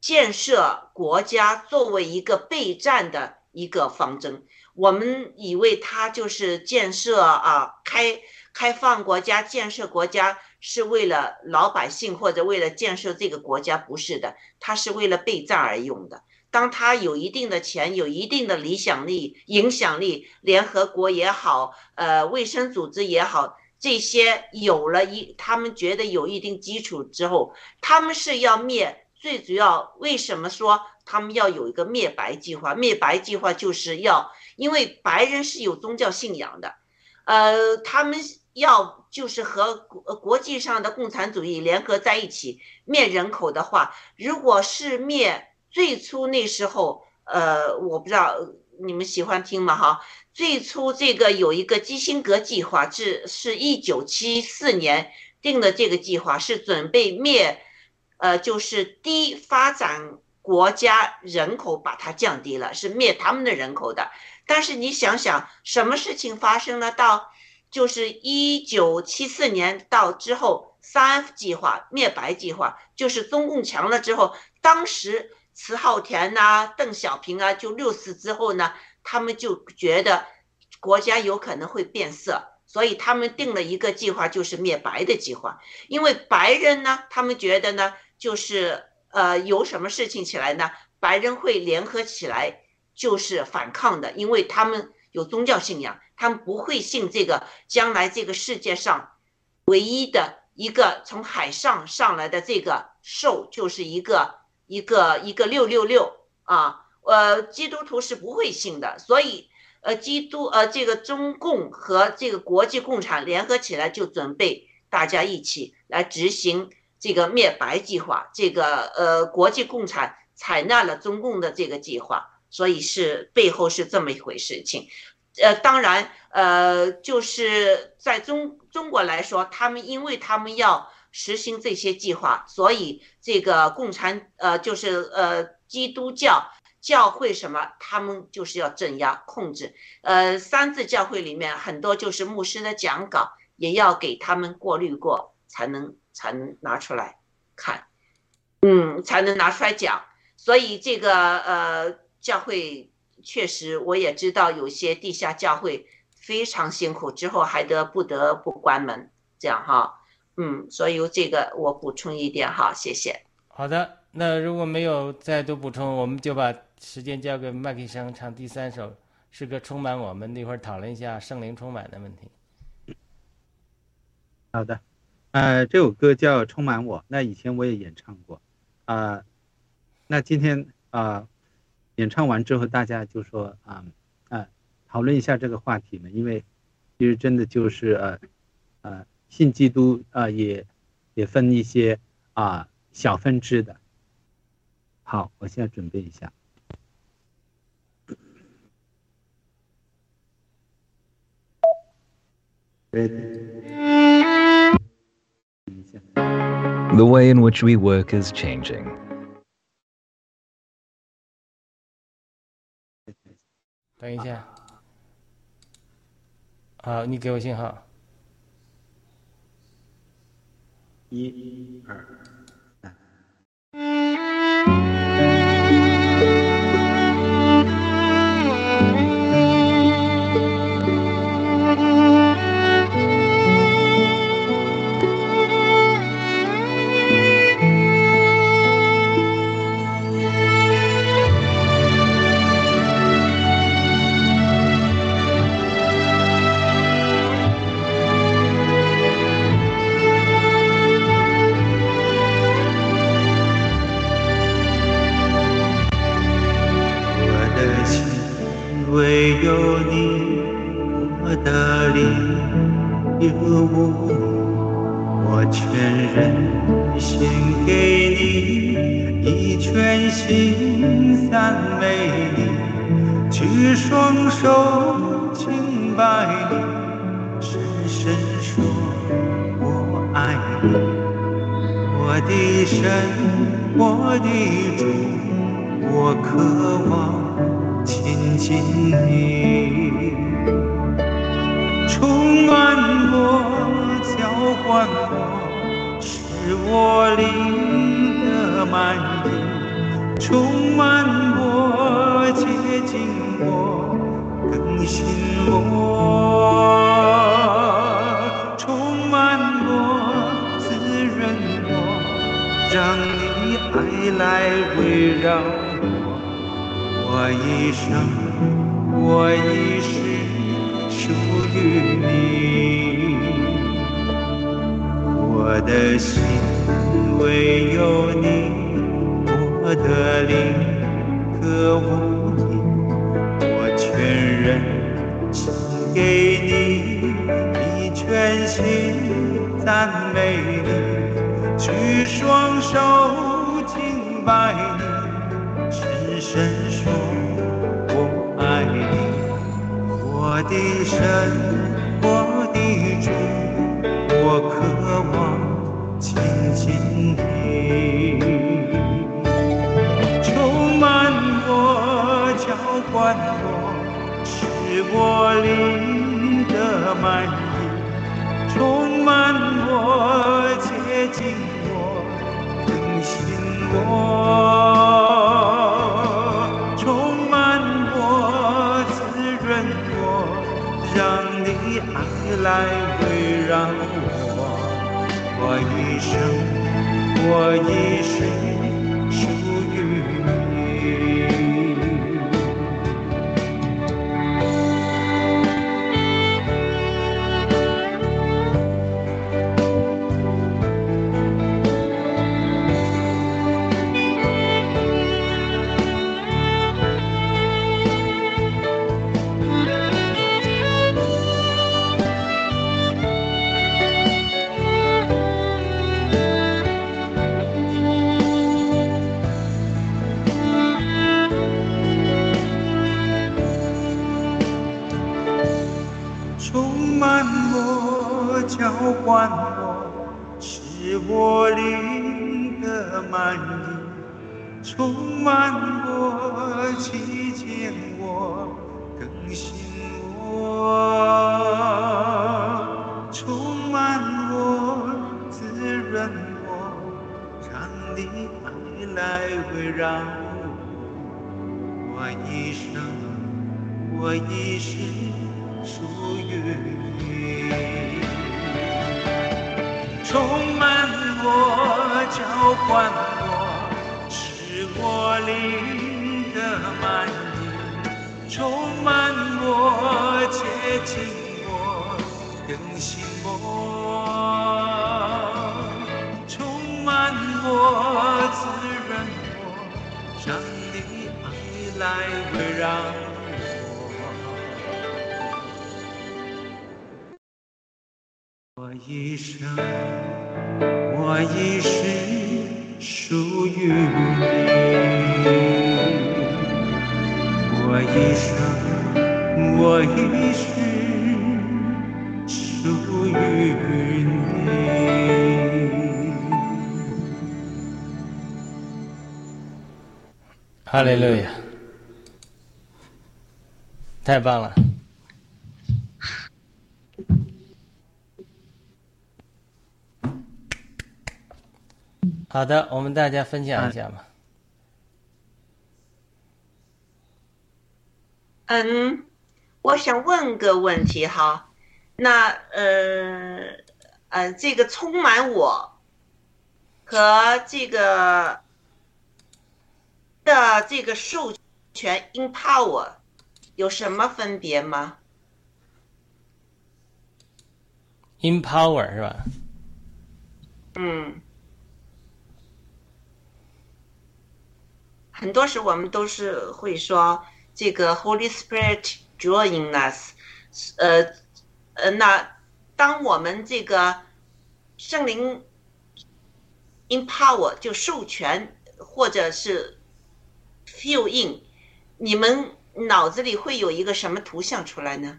建设国家作为一个备战的一个方针，我们以为他就是建设啊开开放国家建设国家是为了老百姓或者为了建设这个国家，不是的，他是为了备战而用的。当他有一定的钱，有一定的理想力、影响力，联合国也好，呃卫生组织也好。这些有了一，他们觉得有一定基础之后，他们是要灭。最主要为什么说他们要有一个灭白计划？灭白计划就是要，因为白人是有宗教信仰的，呃，他们要就是和国国际上的共产主义联合在一起灭人口的话，如果是灭最初那时候，呃，我不知道你们喜欢听吗？哈。最初这个有一个基辛格计划，是是一九七四年定的这个计划，是准备灭，呃，就是低发展国家人口把它降低了，是灭他们的人口的。但是你想想，什么事情发生了？到就是一九七四年到之后，三 F 计划灭白计划，就是中共强了之后，当时迟浩田呐、邓小平啊，就六四之后呢，他们就觉得国家有可能会变色，所以他们定了一个计划，就是灭白的计划。因为白人呢，他们觉得呢，就是呃，有什么事情起来呢，白人会联合起来。就是反抗的，因为他们有宗教信仰，他们不会信这个将来这个世界上唯一的一个从海上上来的这个兽，就是一个一个一个六六六啊，呃，基督徒是不会信的，所以呃，基督呃，这个中共和这个国际共产联合起来，就准备大家一起来执行这个灭白计划，这个呃，国际共产采纳了中共的这个计划。所以是背后是这么一回事情，呃，当然，呃，就是在中中国来说，他们因为他们要实行这些计划，所以这个共产，呃，就是呃，基督教教会什么，他们就是要镇压控制，呃，三字教会里面很多就是牧师的讲稿，也要给他们过滤过，才能才能拿出来看，嗯，才能拿出来讲，所以这个呃。教会确实，我也知道有些地下教会非常辛苦，之后还得不得不关门，这样哈，嗯，所以这个我补充一点哈，谢谢。好的，那如果没有再多补充，我们就把时间交给麦克生唱第三首诗歌《充满我们》，那会儿讨论一下圣灵充满的问题。好的，呃，这首歌叫《充满我》，那以前我也演唱过，啊，那今天啊。演唱完之后，大家就说啊啊，讨论一下这个话题嘛，因为其实真的就是呃呃，信基督啊，也也分一些啊小分支的。好，我现在准备一下。The way in which we work is changing. 等一下，好，你给我信号。一、二、唯有你，我的灵，我全人献给你，以全心赞美你，举双手敬拜你，深深说：我爱你，我的神，我的主，我渴望。心里，充满我浇灌我，使我灵得满意；充满我接近我更新我，充满我滋润我，让你的爱来围绕。我一生，我一世属于你。我的心唯有你，我的灵渴望你，我全人献给你，你全心赞美你，举双手敬拜你。我的神，我的主，我渴望亲近你。充满我，浇灌我，使我灵得满意。充满我，接近我，更新我。来围绕我，我一生，我一生。让你爱来围绕我。我一生，我一世属于你。我一生，我一世哈利路亚，太棒了！好的，我们大家分享一下吧。嗯，我想问个问题哈，那呃呃，这个充满我和这个的这个授权 empower 有什么分别吗？Empower 是吧？嗯，很多时我们都是会说这个 Holy Spirit drawing us，呃呃，那当我们这个圣灵 empower 就授权或者是 fill in，你们脑子里会有一个什么图像出来呢？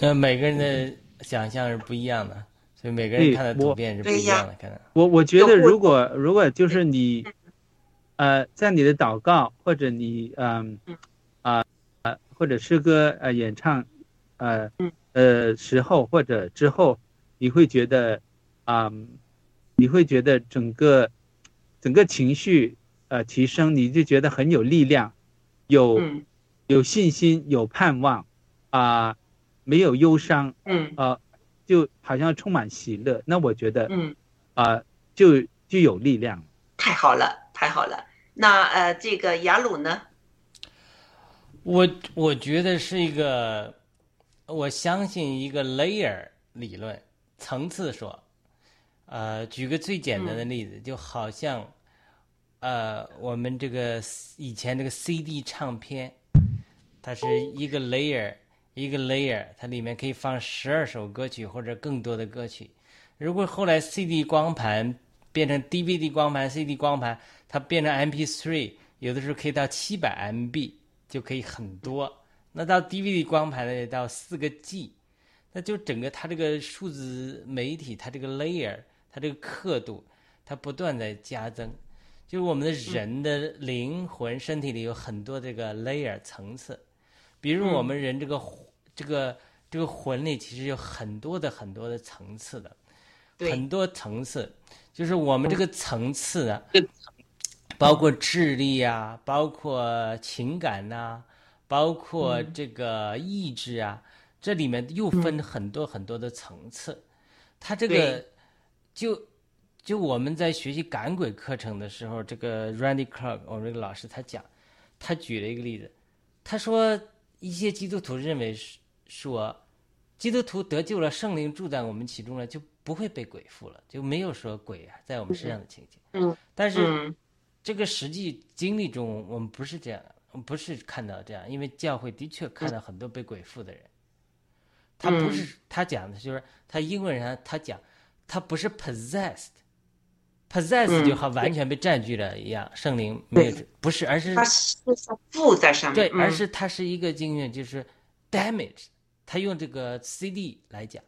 那每个人的想象是不一样的，所以每个人看的图我片是不一样的，可能。我我觉得，如果如果就是你，呃，在你的祷告或者你嗯啊呃或者诗歌呃演唱呃嗯呃时候或者之后，你会觉得啊、你会觉得整个整个情绪呃提升，你就觉得很有力量，有嗯有信心，有盼望啊、没有忧伤嗯啊、就好像充满喜乐。那我觉得嗯。啊、就就有力量。太好了，太好了。那呃，这个雅鲁呢？我我觉得是一个，我相信一个 layer 理论层次说，呃，举个最简单的例子，就好像，呃，我们这个以前这个 CD 唱片，它是一个 layer 一个 layer，它里面可以放十二首歌曲或者更多的歌曲。如果后来 CD 光盘变成 DVD 光盘、CD 光盘，它变成 MP3，有的时候可以到七百 MB，就可以很多。那到 DVD 光盘呢，到四个 G，那就整个它这个数字媒体，它这个 layer，它这个刻度，它不断在加增。就是我们的人的灵魂、身体里有很多这个 layer 层次，比如我们人这个、这个这个魂里其实有很多的很多的层次的，很多层次，就是我们这个层次啊，包括智力啊、包括情感呐、包括这个意志啊，这里面又分很多很多的层次。它这个对就就我们在学习赶鬼课程的时候，这个 Randy Clark 我们这个老师他讲，他举了一个例子，他说一些基督徒认为是说，基督徒得救了，圣灵住在我们其中了，就不会被鬼附了，就没有说鬼啊在我们身上的情景。嗯，但是嗯这个实际经历中，我们不是这样的，我们不是看到这样，因为教会的确看到很多被鬼附的人。他不是他讲的就是他英文上他讲，他不是 possessed，possessed 嗯就好完全被占据了一样，圣灵没有对不是，而是它是附在上面，对，而嗯是它是一个经验，就是 damage。他用这个 CD 来讲，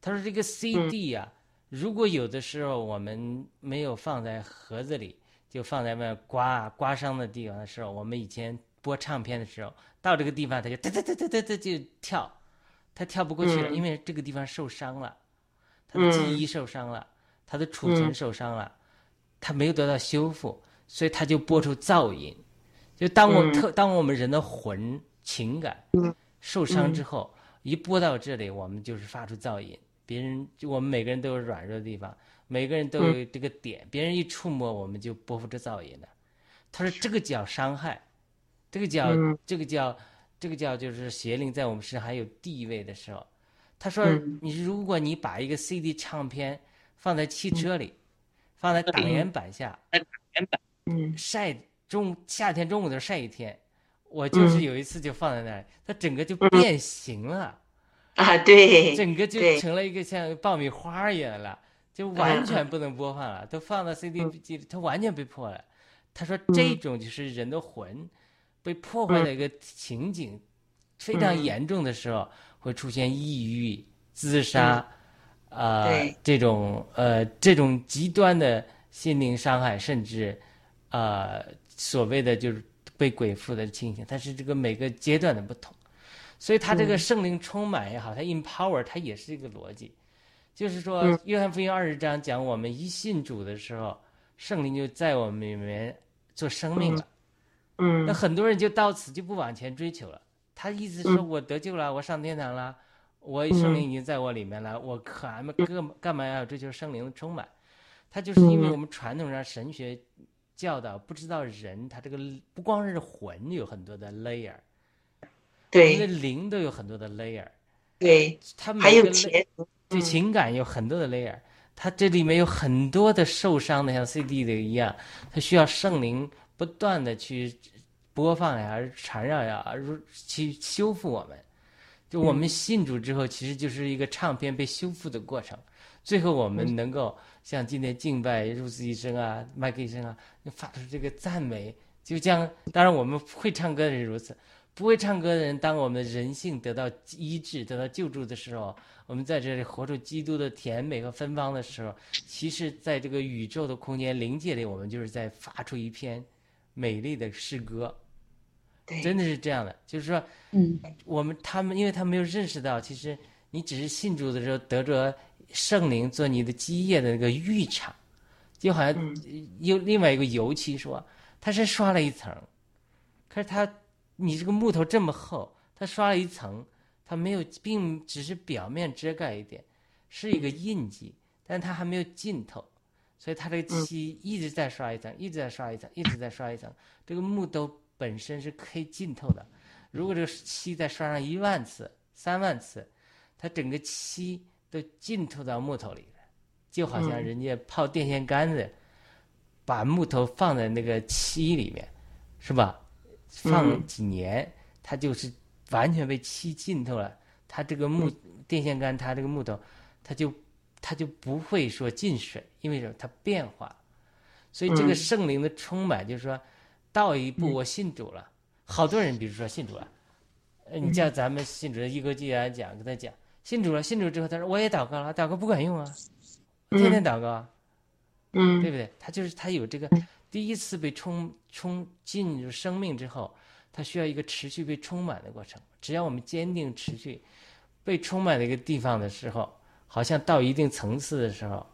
他说这个 CD 啊、如果有的时候我们没有放在盒子里，就放在外面刮刮伤的地方的时候，我们以前播唱片的时候，到这个地方它就哒哒哒哒哒哒就跳，它跳不过去了，嗯。因为这个地方受伤了，它的记忆受伤了，他的储存嗯。受伤了，他没有得到修复，所以他就播出噪音。就当我特、当我们人的魂情感嗯受伤之后，一播到这里，我们就是发出噪音。别人就我们每个人都有软弱的地方，每个人都有这个点，别人一触摸我们就播出这噪音了。他说这个叫伤害，这个叫、嗯。这个叫这个叫就是邪灵在我们身上还有地位的时候，他说嗯。你如果你把一个 CD 唱片放在汽车里，放在挡烟板下，嗯晒中夏天中午的时候晒一天，我就是嗯有一次就放在那儿，它整个就变形了，啊，对，整个就成了一个像爆米花一样了，就完全。不能播放了，都放到 CD 嗯。机里，它完全被破了。他说这种就是人的魂被破坏的一个情景，非常嗯严重的时候会出现抑郁、自杀，呃嗯对，这种呃这种极端的心灵伤害，甚至呃所谓的就是被鬼附的情形，但是这个每个阶段的不同，所以它这个嗯。圣灵充满也好，它 empower 它也是一个逻辑，就是说嗯。约翰福音二十章讲我们一信主的时候，圣灵就在我们里面做生命了。嗯。那嗯很多人就到此就不往前追求了。他意思是我得救了，我上天堂了，我圣灵已经在我里面了，我可还没干干嘛要追求圣灵的充满？他就是因为我们传统上神学教导不知道人他这个不光是魂有很多的 layer，对。灵都有很多的 layer，对，他还有对嗯。情感有很多的 layer，它这里面有很多的受伤的，像 CD 的一样，他需要圣灵不断的去播放呀、缠绕呀，如去修复我们。就我们信主之后，其实就是一个唱片被修复的过程。最后我们能够像今天敬拜入斯医生啊、麦克医生啊，发出这个赞美，就像。当然我们会唱歌的人如此，不会唱歌的人，当我们人性得到医治、得到救助的时候，我们在这里活出基督的甜美和芬芳的时候，其实在这个宇宙的空间灵界里，我们就是在发出一篇美丽的诗歌。对，真的是这样的，就是说，嗯，我们他们，因为他没有认识到，其实你只是信主的时候得着圣灵做你的基业的那个浴场，就好像嗯。有另外一个油漆说，它是刷了一层，可是它你这个木头这么厚，它刷了一层，它没有，并只是表面遮盖一点，是一个印记，但它还没有浸透，所以它这个漆一直在刷一层，一直在刷一层，一直在刷一层，这个木头本身是可以浸透的。如果这个漆再刷上一万次、三万次，它整个漆都浸透到木头里了，就好像嗯人家泡电线杆子，把木头放在那个漆里面，是吧？放嗯几年，它就是完全被漆浸透了。它这个木电线杆，它这个木头，它就它就不会说进水，因为什么？它变化。所以这个嗯圣灵的充满，就是说到一步我信主了，好多人，比如说信主了，呃，你像咱们信主的一哥既然讲，跟他讲信主了，信主之后，他说我也祷告了，祷告不管用啊，天天祷告啊，对嗯不对？他就是他有这个第一次被充充进入生命之后，他需要一个持续被充满的过程。只要我们坚定持续，被充满的一个地方的时候，好像到一定层次的时候，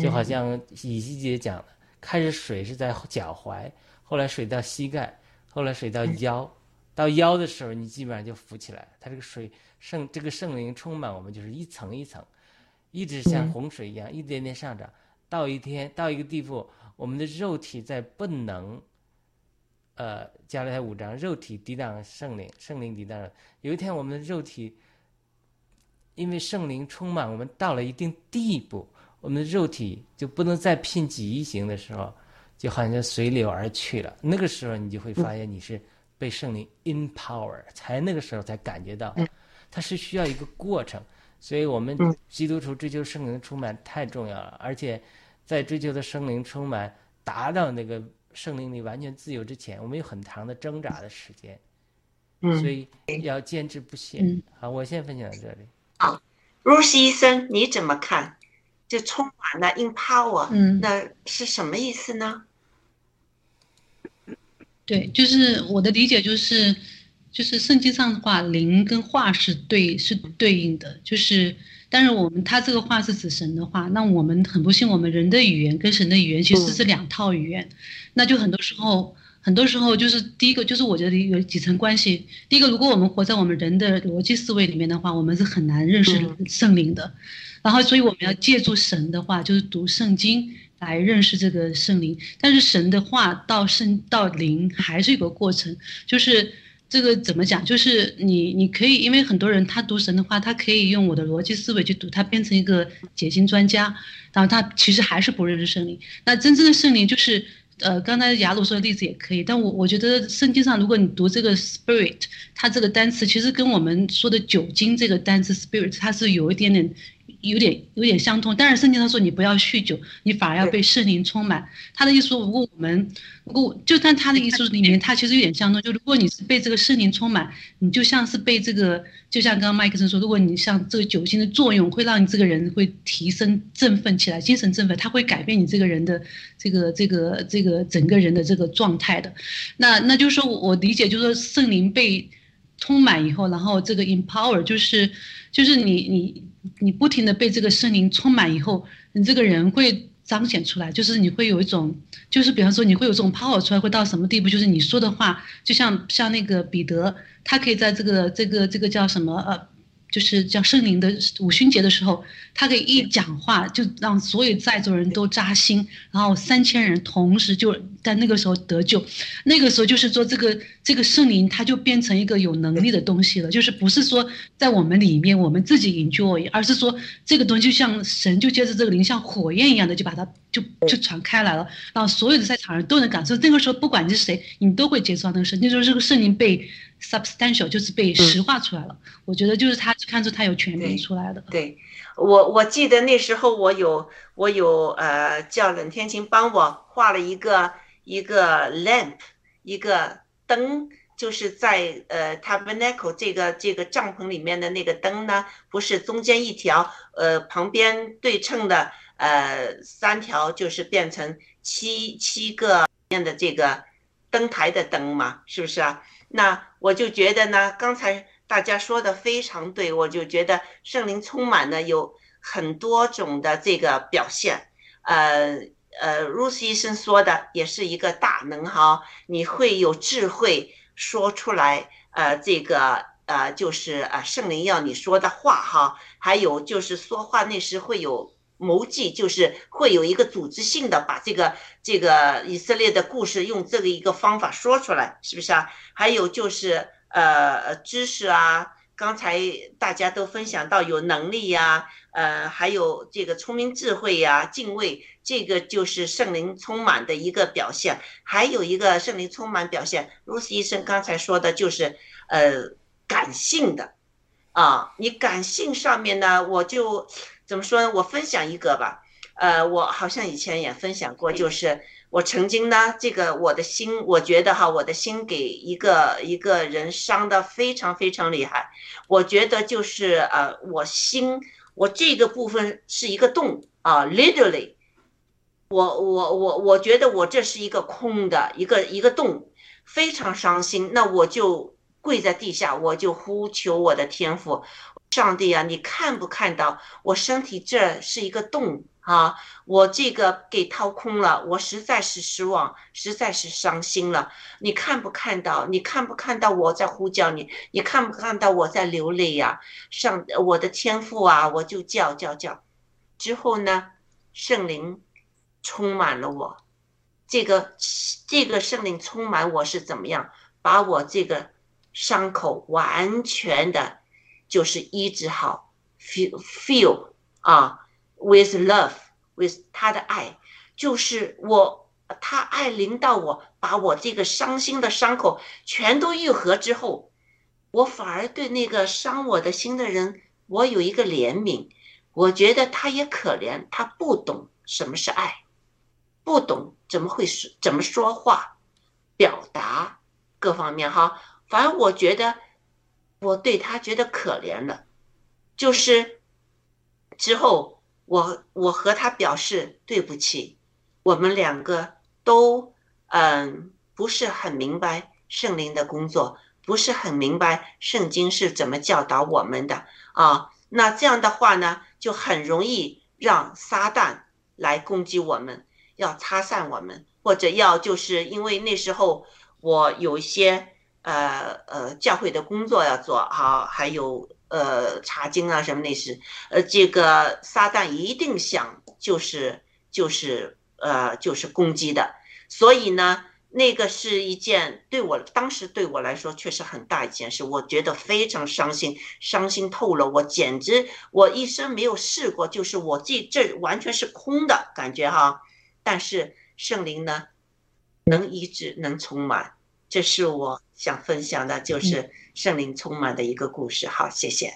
就好像以西姐讲的，开始水是在脚踝，后来水到膝盖，后来水到腰，到腰的时候你基本上就浮起来。它这个水圣这个圣灵充满我们，就是一层一层，一直像洪水一样一点点上涨，到一天到一个地步，我们的肉体在不能。呃，加了他五章，肉体抵挡圣灵，圣灵抵挡了。有一天，我们的肉体因为圣灵充满，我们到了一定地步，我们的肉体就不能再聘己一行的时候，就好像随流而去了。那个时候，你就会发现你是被圣灵 empower，才那个时候才感觉到，它是需要一个过程。所以我们基督徒追求圣灵充满太重要了，而且在追求的圣灵充满达到那个。圣灵里完全自由之前，我们有很长的挣扎的时间，嗯，所以要坚持不懈。好，我先分享到这里。好，Rose 医生你怎么看？就充满了 empower，嗯，那是什么意思呢？对，就是我的理解就是，就是圣经上的话，灵跟话是对是对应的，就是。但是我们他这个话是指神的话，那我们很不幸，我们人的语言跟神的语言其实是两套语言，那就很多时候，很多时候就是第一个就是我觉得有几层关系。第一个，如果我们活在我们人的逻辑思维里面的话，我们是很难认识圣灵的。然后，所以我们要借助神的话，就是读圣经来认识这个圣灵。但是神的话到圣到灵还是有个过程，就是。这个怎么讲？就是你，你可以，因为很多人他读神的话，他可以用我的逻辑思维去读，他变成一个解经专家，然后他其实还是不认识圣灵。那真正的圣灵就是，呃，刚才雅鲁说的例子也可以，但我我觉得圣经上如果你读这个 spirit，它这个单词其实跟我们说的酒精这个单词 spirit，它是有一点点。有点有点相通，但是圣经上说你不要酗酒，你反而要被圣灵充满。他的意思说，如果我们如果就但他的意思里面，他其实有点相通。就如果你是被这个圣灵充满，你就像是被这个，就像刚刚麦克森说，如果你像这个酒精的作用，会让你这个人会提升振奋起来，精神振奋，他会改变你这个人的这个这个这个整个人的这个状态的。那那就是说我理解，就是说圣灵被充满以后，然后这个 empower 就是就是你你。你不停的被这个圣灵充满以后，你这个人会彰显出来，就是你会有一种，就是比方说你会有这种 power 出来，会到什么地步？就是你说的话，就像像那个彼得，他可以在这个这个这个叫什么呃。就是叫圣灵的五旬节的时候，他可以一讲话就让所有在座人都扎心，然后三千人同时就在那个时候得救。那个时候就是说，这个这个圣灵他就变成一个有能力的东西了，就是不是说在我们里面我们自己 enjoy，而是说这个东西就像神就接着这个灵像火焰一样的就把它就就传开来了，然后所有的在场人都能感受。那个时候不管你是谁，你都会接触到那个圣。那时候这个圣灵被。Substantial 就是被实化出来了，我觉得就是他看出他有权利出来的。对，我我记得那时候我有我有呃叫冷天晴帮我画了一个一个 lamp 一个灯，就是在呃 tabernacle 这个这个帐篷里面的那个灯呢，不是中间一条呃旁边对称的呃三条，就是变成七七个面的这个灯台的灯嘛，是不是啊？那我就觉得呢，刚才大家说的非常对，我就觉得圣灵充满了有很多种的这个表现。呃呃露西医生说的也是一个大能哈，你会有智慧说出来，呃，这个呃就是呃圣灵要你说的话哈，还有就是说话那时会有。谋计就是会有一个组织性的把这个这个以色列的故事用这个一个方法说出来，是不是啊？还有就是呃知识啊，刚才大家都分享到有能力呀，呃还有这个聪明智慧呀，敬畏，这个就是圣灵充满的一个表现。还有一个圣灵充满表现，露丝医生刚才说的就是呃感性的啊，你感性上面呢，我就。怎么说呢？我分享一个吧，呃，我好像以前也分享过，就是我曾经呢，这个我的心，我觉得哈，我的心给一个一个人伤的非常非常厉害。我觉得就是呃，我心，我这个部分是一个洞啊，literally，我我我我觉得我这是一个空的一个一个洞，非常伤心。那我就跪在地下，我就呼求我的天赋。上帝啊，你看不看到我身体这是一个洞啊？我这个给掏空了，我实在是失望，实在是伤心了。你看不看到？你看不看到我在呼叫你？你看不看到我在流泪呀？上我的天赋啊，我就叫叫叫。之后呢，圣灵充满了我，这个这个圣灵充满我是怎么样？把我这个伤口完全的，就是医治好，feel feel 啊，with love，with 他的爱，就是我他爱临到我，把我这个伤心的伤口全都愈合之后，我反而对那个伤我的心的人，我有一个怜悯。我觉得他也可怜，他不懂什么是爱，不懂怎么会说怎么说话，表达各方面哈。反正我觉得我对他觉得可怜了，就是之后我我和他表示对不起，我们两个都嗯不是很明白圣灵的工作，不是很明白圣经是怎么教导我们的啊。那这样的话呢？就很容易让撒旦来攻击我们，要拆散我们，或者要就是因为那时候我有一些呃呃教会的工作要做哈，还有呃查经啊什么那些，呃这个撒旦一定想就是就是呃就是攻击的，所以呢。那个是一件对我当时对我来说确实很大一件事，我觉得非常伤心，伤心透了。我简直我一生没有试过，就是我这这完全是空的感觉哈。但是圣灵呢，能医治，能充满，这是我想分享的，就是圣灵充满的一个故事。好，谢谢。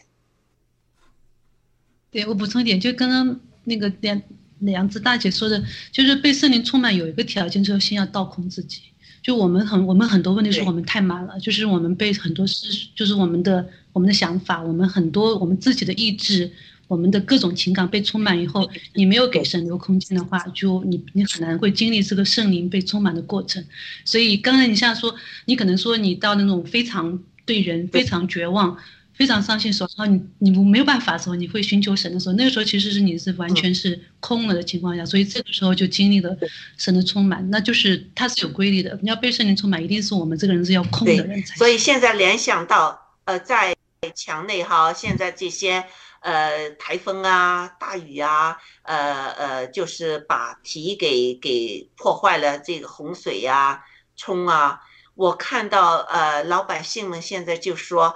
对我补充一点，就刚刚那个梁梁子大姐说的，就是被圣灵充满有一个条件，就是先要倒空自己。就我们很，我们很多问题是我们太满了，就是我们被很多事，就是我们的我们的想法，我们很多我们自己的意志，我们的各种情感被充满以后，你没有给神留空间的话，就你你很难会经历这个圣灵被充满的过程。所以刚才你像说，你可能说你到那种非常对人非常绝望。非常伤心，时候，然后你你没有办法的时候，你会寻求神的时候，那个时候其实是你是完全是空了的情况下，所以这个时候就经历了神的充满，那就是它是有规律的。你要被圣灵充满，一定是我们这个人是要空的人才。所以现在联想到，呃，在墙内哈，现在这些呃台风啊、大雨啊，呃呃，就是把堤给给破坏了，这个洪水呀、冲啊，我看到呃老百姓们现在就说。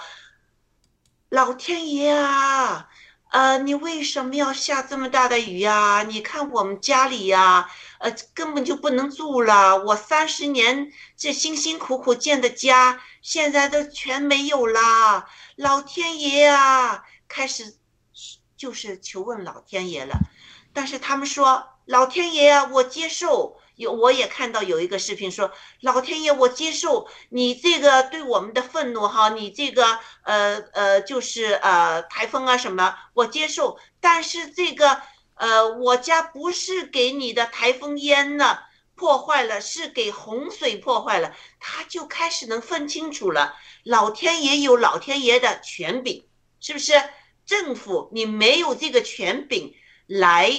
老天爷啊，呃，你为什么要下这么大的雨呀？你看我们家里呀，呃，根本就不能住了。我三十年这辛辛苦苦建的家，现在都全没有啦！老天爷啊，开始就是求问老天爷了。但是他们说，老天爷啊，我接受。有，我也看到有一个视频说，老天爷，我接受你这个对我们的愤怒哈，你这个呃呃，就是呃台风啊什么，我接受。但是这个呃，我家不是给你的台风淹了破坏了，是给洪水破坏了，他就开始能分清楚了。老天爷有老天爷的权柄，是不是？政府你没有这个权柄来。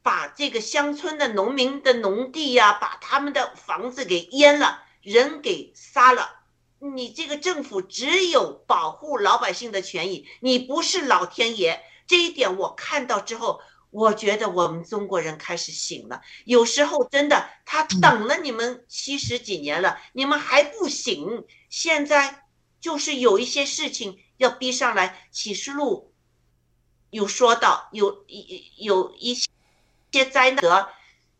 把这个乡村的农民的农地呀，把他们的房子给淹了，人给杀了。你这个政府只有保护老百姓的权益，你不是老天爷。这一点我看到之后，我觉得我们中国人开始醒了。有时候真的，他等了你们七十几年了，你们还不醒。现在就是有一些事情要逼上来。启示录有说到，有一有一些。些灾难，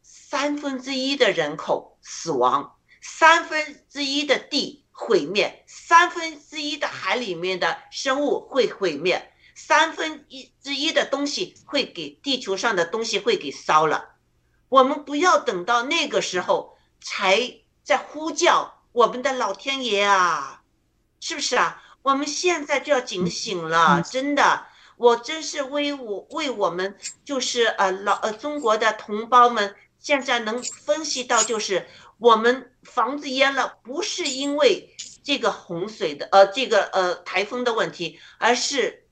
三分之一的人口死亡，三分之一的地毁灭，三分之一的海里面的生物会毁灭，三分一之一的东西会给地球上的东西会给烧了。我们不要等到那个时候才在呼叫我们的老天爷啊，是不是啊？我们现在就要警醒了，真的。我真是为我为我们就是呃老呃中国的同胞们现在能分析到，就是我们房子淹了，不是因为这个洪水的呃这个呃台风的问题，而是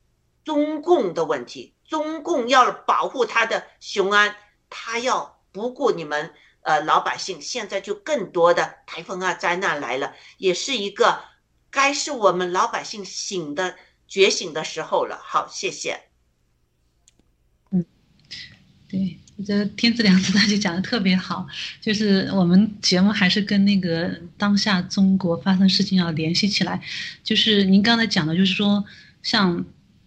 中共的问题，中共要保护他的雄安，他要不顾你们呃老百姓，现在就更多的台风啊灾难来了，也是一个该是我们老百姓醒的觉醒的时候了。好，谢谢。嗯对，我觉得天赐良知大姐讲的特别好，就是我们节目还是跟那个当下中国发生事情要联系起来。就是您刚才讲的，就是说像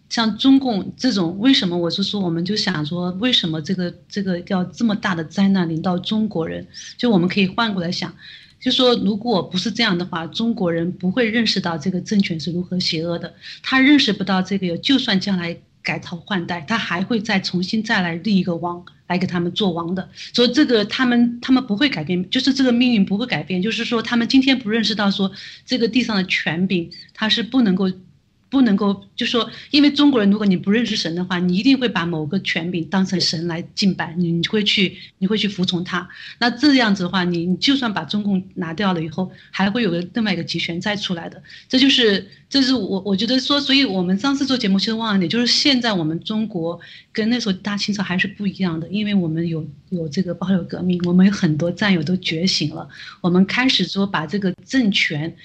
像中共这种，为什么我是说，我们就想说，为什么这个这个要这么大的灾难临到中国人？就我们可以换过来想，就说如果不是这样的话，中国人不会认识到这个政权是如何邪恶的，他认识不到这个，就算将来。改朝换代，他还会再重新再来立一个王来给他们做王的，所以这个他们他们不会改变，就是这个命运不会改变，就是说他们今天不认识到说这个地上的权柄他是不能够。不能够就说，因为中国人，如果你不认识神的话，你一定会把某个权柄当成神来敬拜，你你会去你会去服从他。那这样子的话，你你就算把中共拿掉了以后，还会有个另外一个集权再出来的。这就是这是我我觉得说，所以我们上次做节目其实忘了点，就是现在我们中国跟那时候大清朝还是不一样的，因为我们有有这个保有革命，我们有很多战友都觉醒了，我们开始说把这个政权。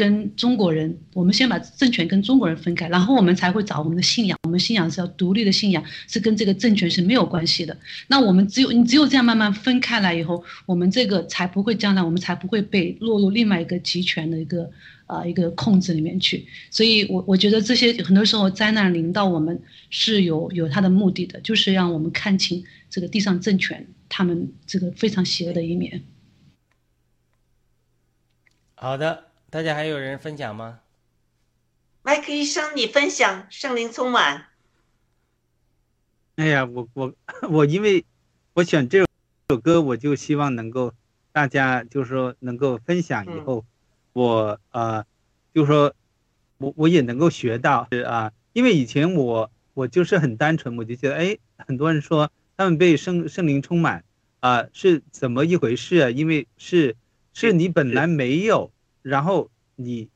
跟中国人，我们先把政权跟中国人分开，然后我们才会找我们的信仰。我们信仰是要独立的信仰，是跟这个政权是没有关系的。那我们只有你只有这样慢慢分开来以后，我们这个才不会将来我们才不会被落入另外一个集权的一个啊一个控制里面去。所以，我我觉得这些很多时候灾难临到我们是有有它的目的的，就是让我们看清这个地上政权他们这个非常邪恶的一面。好的。大家还有人分享吗？麦克医生，你分享圣灵充满。哎呀，我我我，因为我选这首歌，我就希望能够大家就是说能够分享以后，我呃，就说我我也能够学到啊，因为以前我我就是很单纯，我就觉得哎，很多人说他们被圣圣灵充满啊，是怎么一回事啊？因为是是你本来没有。然后你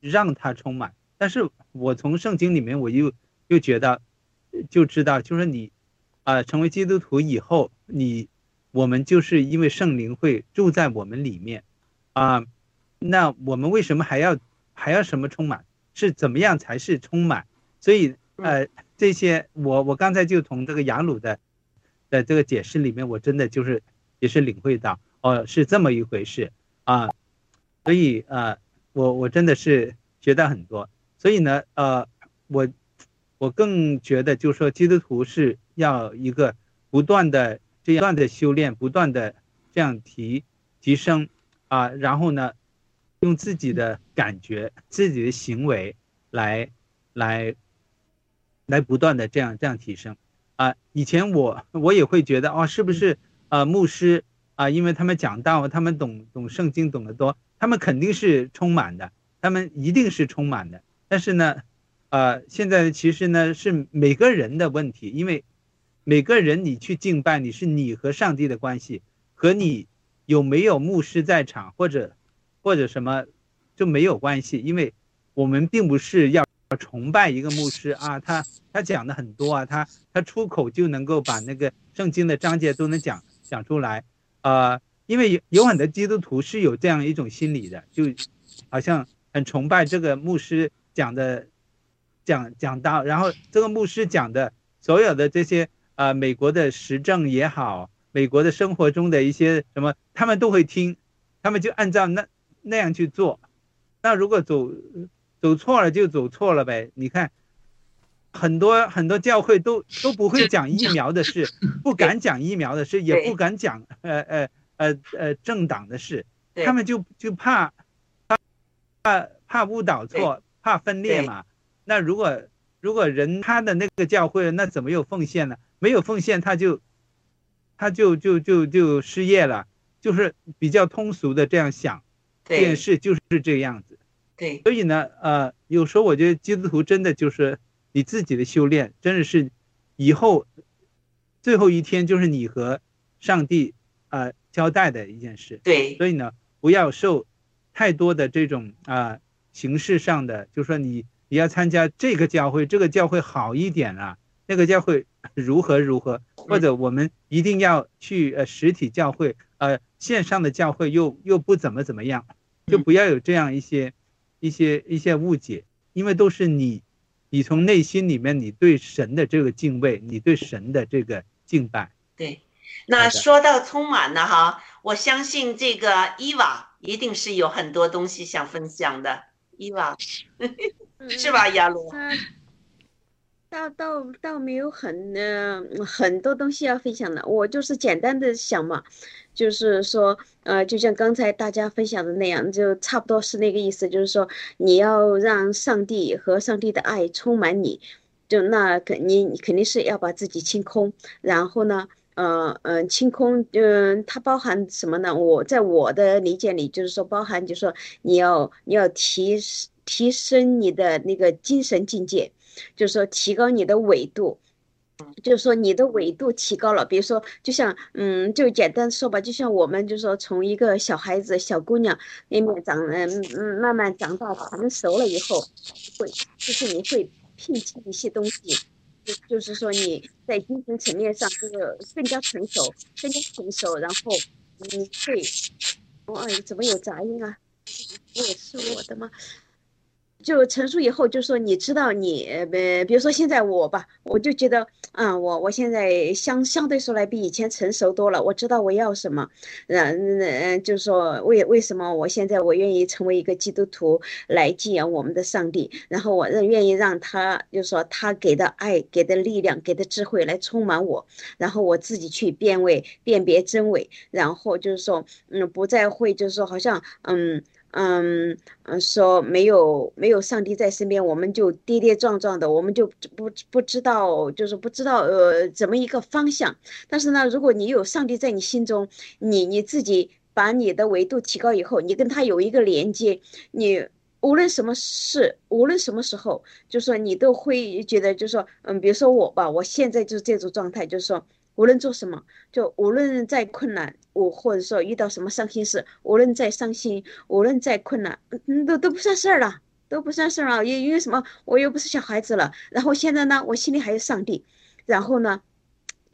让它充满，但是我从圣经里面我又又觉得就知道，就是你啊成为基督徒以后，你我们就是因为圣灵会住在我们里面啊，那我们为什么还要还要什么充满？是怎么样才是充满？所以呃这些我我刚才就从这个雅鲁的的这个解释里面，我真的就是也是领会到哦是这么一回事啊。所以啊，我我真的是学到很多。所以呢，呃，我我更觉得，就是说，基督徒是要一个不断的这样的修炼，不断的这样提提升啊，然后呢，用自己的感觉、自己的行为来来来不断的这样这样提升啊。以前我我也会觉得，哦，是不是啊，牧师啊，因为他们讲道，他们懂懂圣经，懂得多。他们肯定是充满的，他们一定是充满的。但是呢，呃，现在其实呢是每个人的问题，因为每个人你去敬拜，你是你和上帝的关系，和你有没有牧师在场或者或者什么就没有关系，因为我们并不是要崇拜一个牧师啊，他他讲的很多啊，他他出口就能够把那个圣经的章节都能讲讲出来，啊。因为有有很多基督徒是有这样一种心理的，就好像很崇拜这个牧师讲的讲讲到，然后这个牧师讲的所有的这些呃美国的时政也好，美国的生活中的一些什么，他们都会听，他们就按照那那样去做。那如果走走错了就走错了呗。你看很多很多教会都都不会讲疫苗的事，[laughs] 不敢讲疫苗的事，也不敢讲呃呃。呃呃，政党的事，他们就就怕怕怕怕误导错，怕分裂嘛。那如果如果人他的那个教会，那怎么有奉献呢？没有奉献，他就他就就就就失业了。就是比较通俗的这样想，这件事就是这样子。对，所以呢，呃，有时候我觉得基督徒真的就是你自己的修炼，真的是以后最后一天就是你和上帝啊。交代的一件事，对，所以呢，不要受太多的这种啊形式上的，就是说你你要参加这个教会，这个教会好一点啊，那个教会 [laughs] 如何如何，或者我们一定要去呃实体教会，呃线上的教会又又不怎么怎么样，就不要有这样一些一些一些误解，因为都是你你从内心里面你对神的这个敬畏，你对神的这个敬拜。对，那说到充满了哈，我相信这个伊娃一定是有很多东西想分享的，伊娃 [laughs] 是吧？亚罗，倒倒倒没有很呃很多东西要分享的，我就是简单的想嘛，就是说呃，就像刚才大家分享的那样，就差不多是那个意思，就是说你要让上帝和上帝的爱充满你，就那肯你你肯定是要把自己清空，然后呢。呃嗯，清空，嗯，它包含什么呢？我在我的理解里，就是说包含，就是说你要你要提提升你的那个精神境界，就是说提高你的纬度，就是说你的纬度提高了。比如说，就像嗯，就简单说吧，就像我们就是说从一个小孩子、小姑娘那面长，嗯嗯，慢慢长大成熟了以后，会就是你会摒弃一些东西。就是说你在精神层面上这个更加成熟，更加成熟，然后你会，哎，怎么有杂音啊？我也是我的吗？就成熟以后，就说你知道你呃，比如说现在我吧，我就觉得，嗯，我我现在相相对说来比以前成熟多了，我知道我要什么，嗯嗯，就是说为为什么我现在我愿意成为一个基督徒来敬仰我们的上帝，然后我愿愿意让他，就是说他给的爱、给的力量、给的智慧来充满我，然后我自己去辨位、辨别真伪，然后就是说，嗯，不再会就是说好像，嗯。嗯嗯，说没有没有上帝在身边，我们就跌跌撞撞的，我们就不不知道，就是不知道呃怎么一个方向。但是呢，如果你有上帝在你心中，你你自己把你的维度提高以后，你跟他有一个连接，你无论什么事，无论什么时候，就说你都会觉得，就说嗯，比如说我吧，我现在就是这种状态，就是说。无论做什么，就无论再困难，我或者说遇到什么伤心事，无论再伤心，无论再困难，嗯，都都不算事儿了，都不算事儿了。因因为什么？我又不是小孩子了。然后现在呢，我心里还有上帝。然后呢？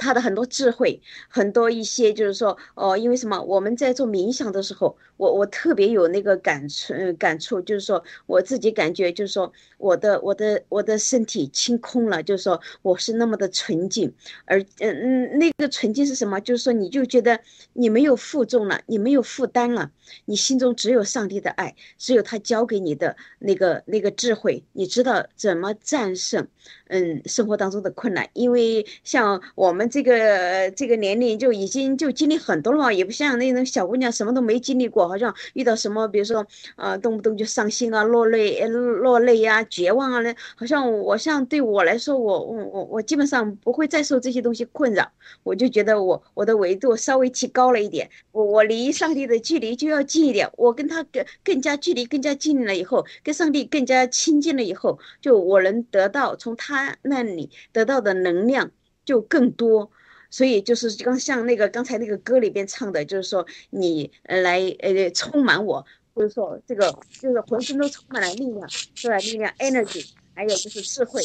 他的很多智慧，很多一些就是说，哦，因为什么？我们在做冥想的时候，我我特别有那个感触，感触就是说，我自己感觉就是说，我的我的我的身体清空了，就是说我是那么的纯净，而嗯嗯，那个纯净是什么？就是说你就觉得你没有负重了，你没有负担了，你心中只有上帝的爱，只有他教给你的那个那个智慧，你知道怎么战胜嗯生活当中的困难，因为像我们。这个这个年龄就已经就经历很多了嘛，也不像那种小姑娘什么都没经历过，好像遇到什么，比如说啊，动不动就伤心啊、落泪、落泪呀、绝望啊，那好像我像对我来说，我我我我基本上不会再受这些东西困扰，我就觉得我我的维度稍微提高了一点，我我离上帝的距离就要近一点，我跟他更更加距离更加近了以后，跟上帝更加亲近了以后，就我能得到从他那里得到的能量。就更多，所以就是刚像那个刚才那个歌里边唱的，就是说你来呃充满我，或者说这个就是浑身都充满了力量，是吧？力量 energy，还有就是智慧。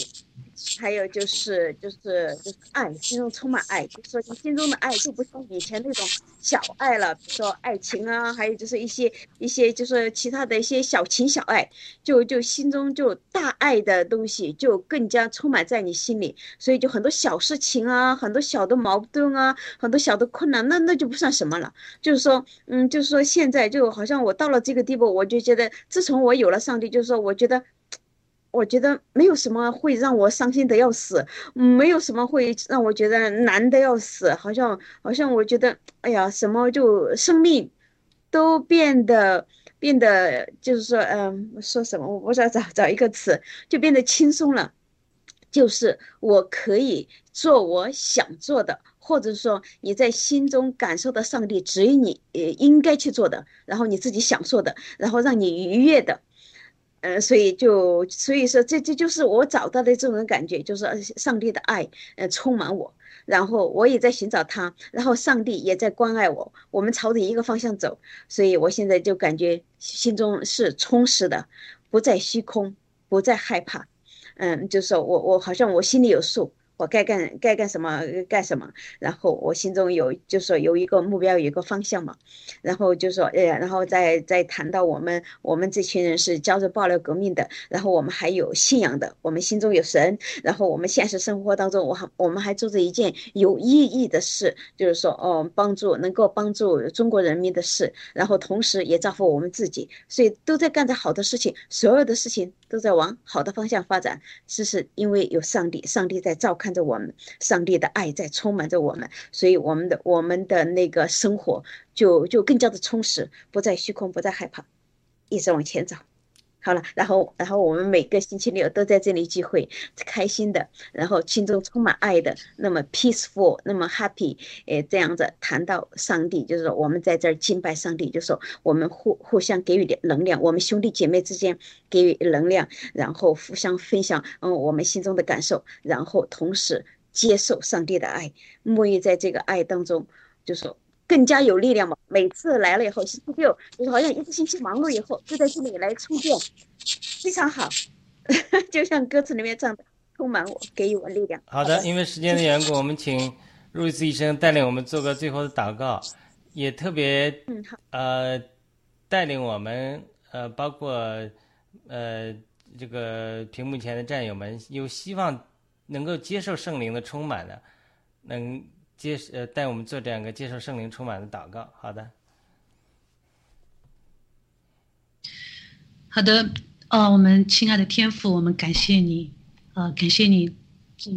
还有就是就是就是爱，心中充满爱，就是说你心中的爱就不像以前那种小爱了，比如说爱情啊，还有就是一些一些就是其他的一些小情小爱，就就心中就大爱的东西就更加充满在你心里，所以就很多小事情啊，很多小的矛盾啊，很多小的困难，那那就不算什么了。就是说，嗯，就是说现在就好像我到了这个地步，我就觉得自从我有了上帝，就是说我觉得。我觉得没有什么会让我伤心的要死，没有什么会让我觉得难的要死，好像好像我觉得，哎呀，什么就生命都变得变得就是说，嗯，说什么我不知道找找一个词，就变得轻松了，就是我可以做我想做的，或者说你在心中感受到上帝指引你呃应该去做的，然后你自己想做的，然后让你愉悦的。呃，所以就所以说，这这就是我找到的这种感觉，就是上帝的爱，呃，充满我，然后我也在寻找他，然后上帝也在关爱我，我们朝着一个方向走，所以我现在就感觉心中是充实的，不再虚空，不再害怕。嗯，就是我我好像我心里有数。我该干该干什么干什么，然后我心中有就是说有一个目标，有一个方向嘛，然后就说，哎，然后再再谈到我们我们这群人是加入爆料革命的，然后我们还有信仰的，我们心中有神，然后我们现实生活当中，我还我们还做着一件有意义的事，就是说，哦，帮助能够帮助中国人民的事，然后同时也造福我们自己，所以都在干着好的事情，所有的事情都在往好的方向发展，这是因为有上帝，上帝在照。看着我们，上帝的爱在充满着我们，所以我们的我们的那个生活就就更加的充实，不再虚空，不再害怕，一直往前走。好了，然后然后我们每个星期六都在这里聚会，开心的，然后心中充满爱的，那么 peaceful，那么 happy，诶，这样子谈到上帝，就是说我们在这儿敬拜上帝，就是说我们互互相给予点能量，我们兄弟姐妹之间给予能量，然后互相分享，嗯，我们心中的感受，然后同时接受上帝的爱，沐浴在这个爱当中，就说。更加有力量嘛！每次来了以后，星期六就是好像一个星期忙碌以后，就在这里来充电，非常好。[laughs] 就像歌词里面唱的，充满我，给予我力量。好的，因为时间的缘故，我们请路易斯医生带领我们做个最后的祷告，也特别嗯好呃带领我们呃包括呃这个屏幕前的战友们，有希望能够接受圣灵的充满的，能。接呃，带我们做这样一个接受圣灵充满的祷告。好的，好的，呃，我们亲爱的天父，我们感谢你，呃，感谢你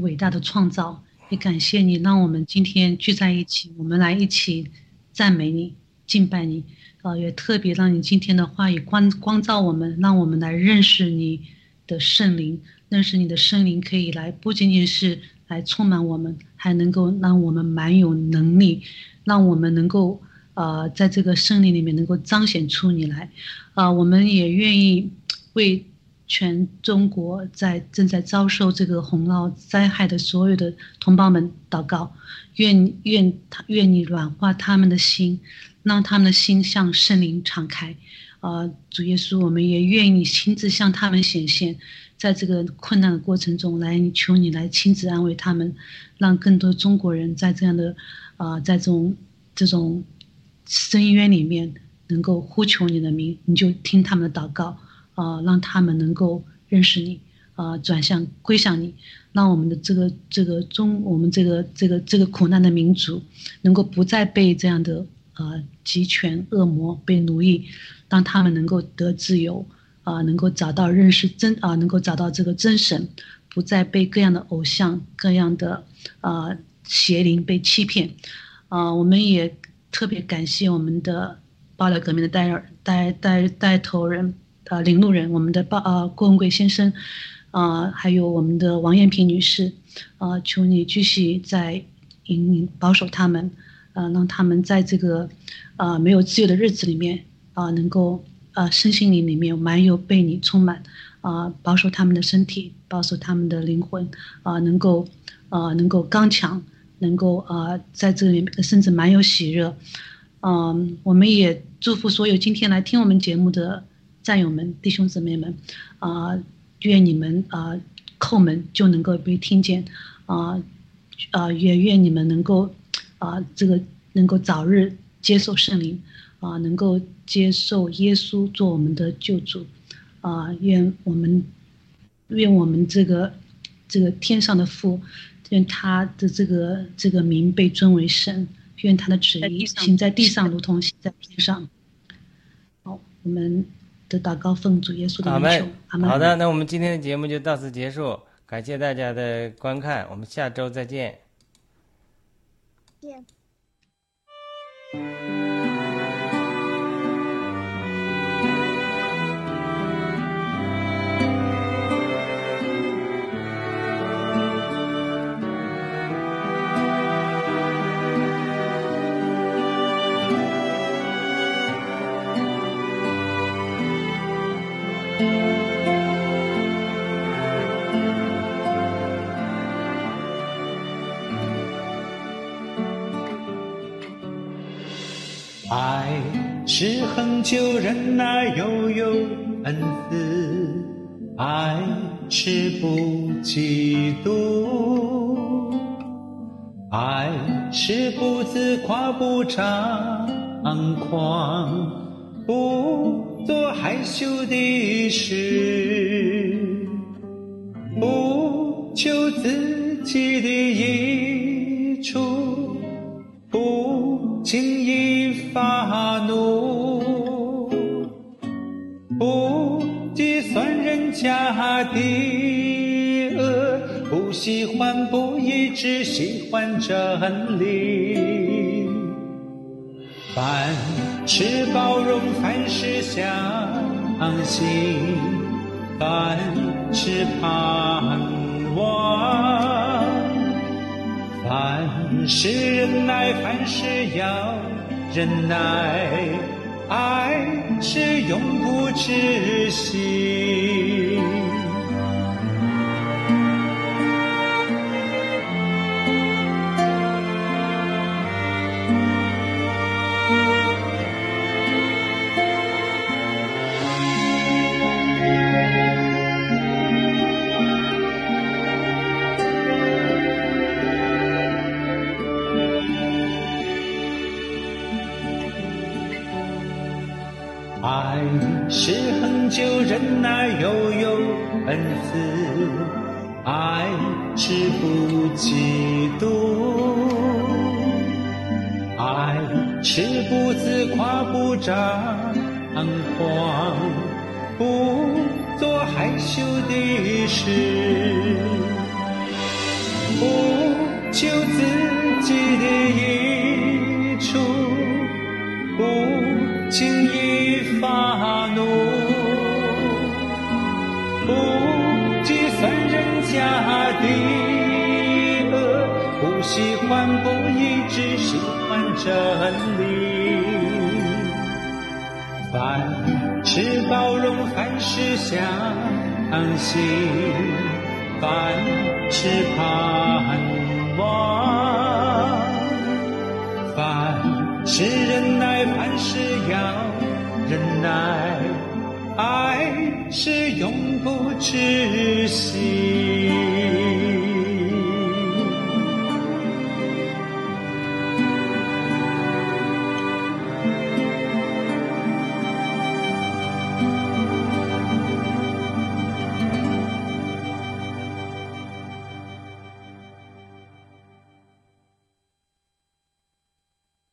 伟大的创造，也感谢你让我们今天聚在一起，我们来一起赞美你、敬拜你，呃，也特别让你今天的话语光光照我们，让我们来认识你的圣灵，认识你的圣灵可以来，不仅仅是。来充满我们，还能够让我们蛮有能力，让我们能够呃在这个胜利里面能够彰显出你来，啊，我们也愿意为全中国在正在遭受这个洪涝灾害的所有的同胞们祷告，愿愿他愿你软化他们的心，让他们的心向圣灵敞开，啊，主耶稣，我们也愿意亲自向他们显现。在这个困难的过程中，来求你来亲自安慰他们，让更多中国人在这样的，啊，在这种这种深渊里面能够呼求你的名，你就听他们的祷告，啊，让他们能够认识你，啊，转向归向你，让我们的这个这个中，我们这个这个这个苦难的民族，能够不再被这样的呃集权恶魔被奴役，让他们能够得自由。啊，能够找到认识真啊，能够找到这个真神，不再被各样的偶像、各样的啊邪灵被欺骗。啊，我们也特别感谢我们的爆料革命的带带带带头人啊领路人，我们的报啊郭文贵先生啊，还有我们的王艳萍女士啊，求你继续在引领保守他们，啊，让他们在这个啊没有自由的日子里面啊能够。啊，身心灵里面蛮有被你充满，啊，保守他们的身体，保守他们的灵魂，啊，能够，啊，能够刚强，能够啊，在这里甚至蛮有喜热，嗯，我们也祝福所有今天来听我们节目的战友们、弟兄姊妹们，啊，愿你们啊叩门就能够被听见，啊，啊，也愿你们能够，啊，这个能够早日接受圣灵。啊，能够接受耶稣做我们的救主，啊，愿我们，愿我们这个这个天上的父，愿他的这个这个名被尊为神，愿他的旨意行在地上，如同行在天上。好，我们的祷告奉主耶稣的名求，阿门。好的，那我们今天的节目就到此结束，感谢大家的观看，我们下周再见。见。爱是恒久忍耐又有恩慈，爱是不嫉妒，爱是不自夸不张狂，不做害羞的事，不求自己的益家的恶，不喜欢不义，只喜欢真理。凡事包容，凡事相信，凡事盼望，凡事忍耐，凡事要忍耐，爱是永不止息。忍耐，又有恩慈；爱是不嫉妒，爱是不自夸不张狂，不做害羞的事，不求自己的益处。不轻易发欢不义，只喜欢真理。凡事包容，凡事相信，凡事盼望，凡事忍耐，凡事要忍耐，爱是永不止息。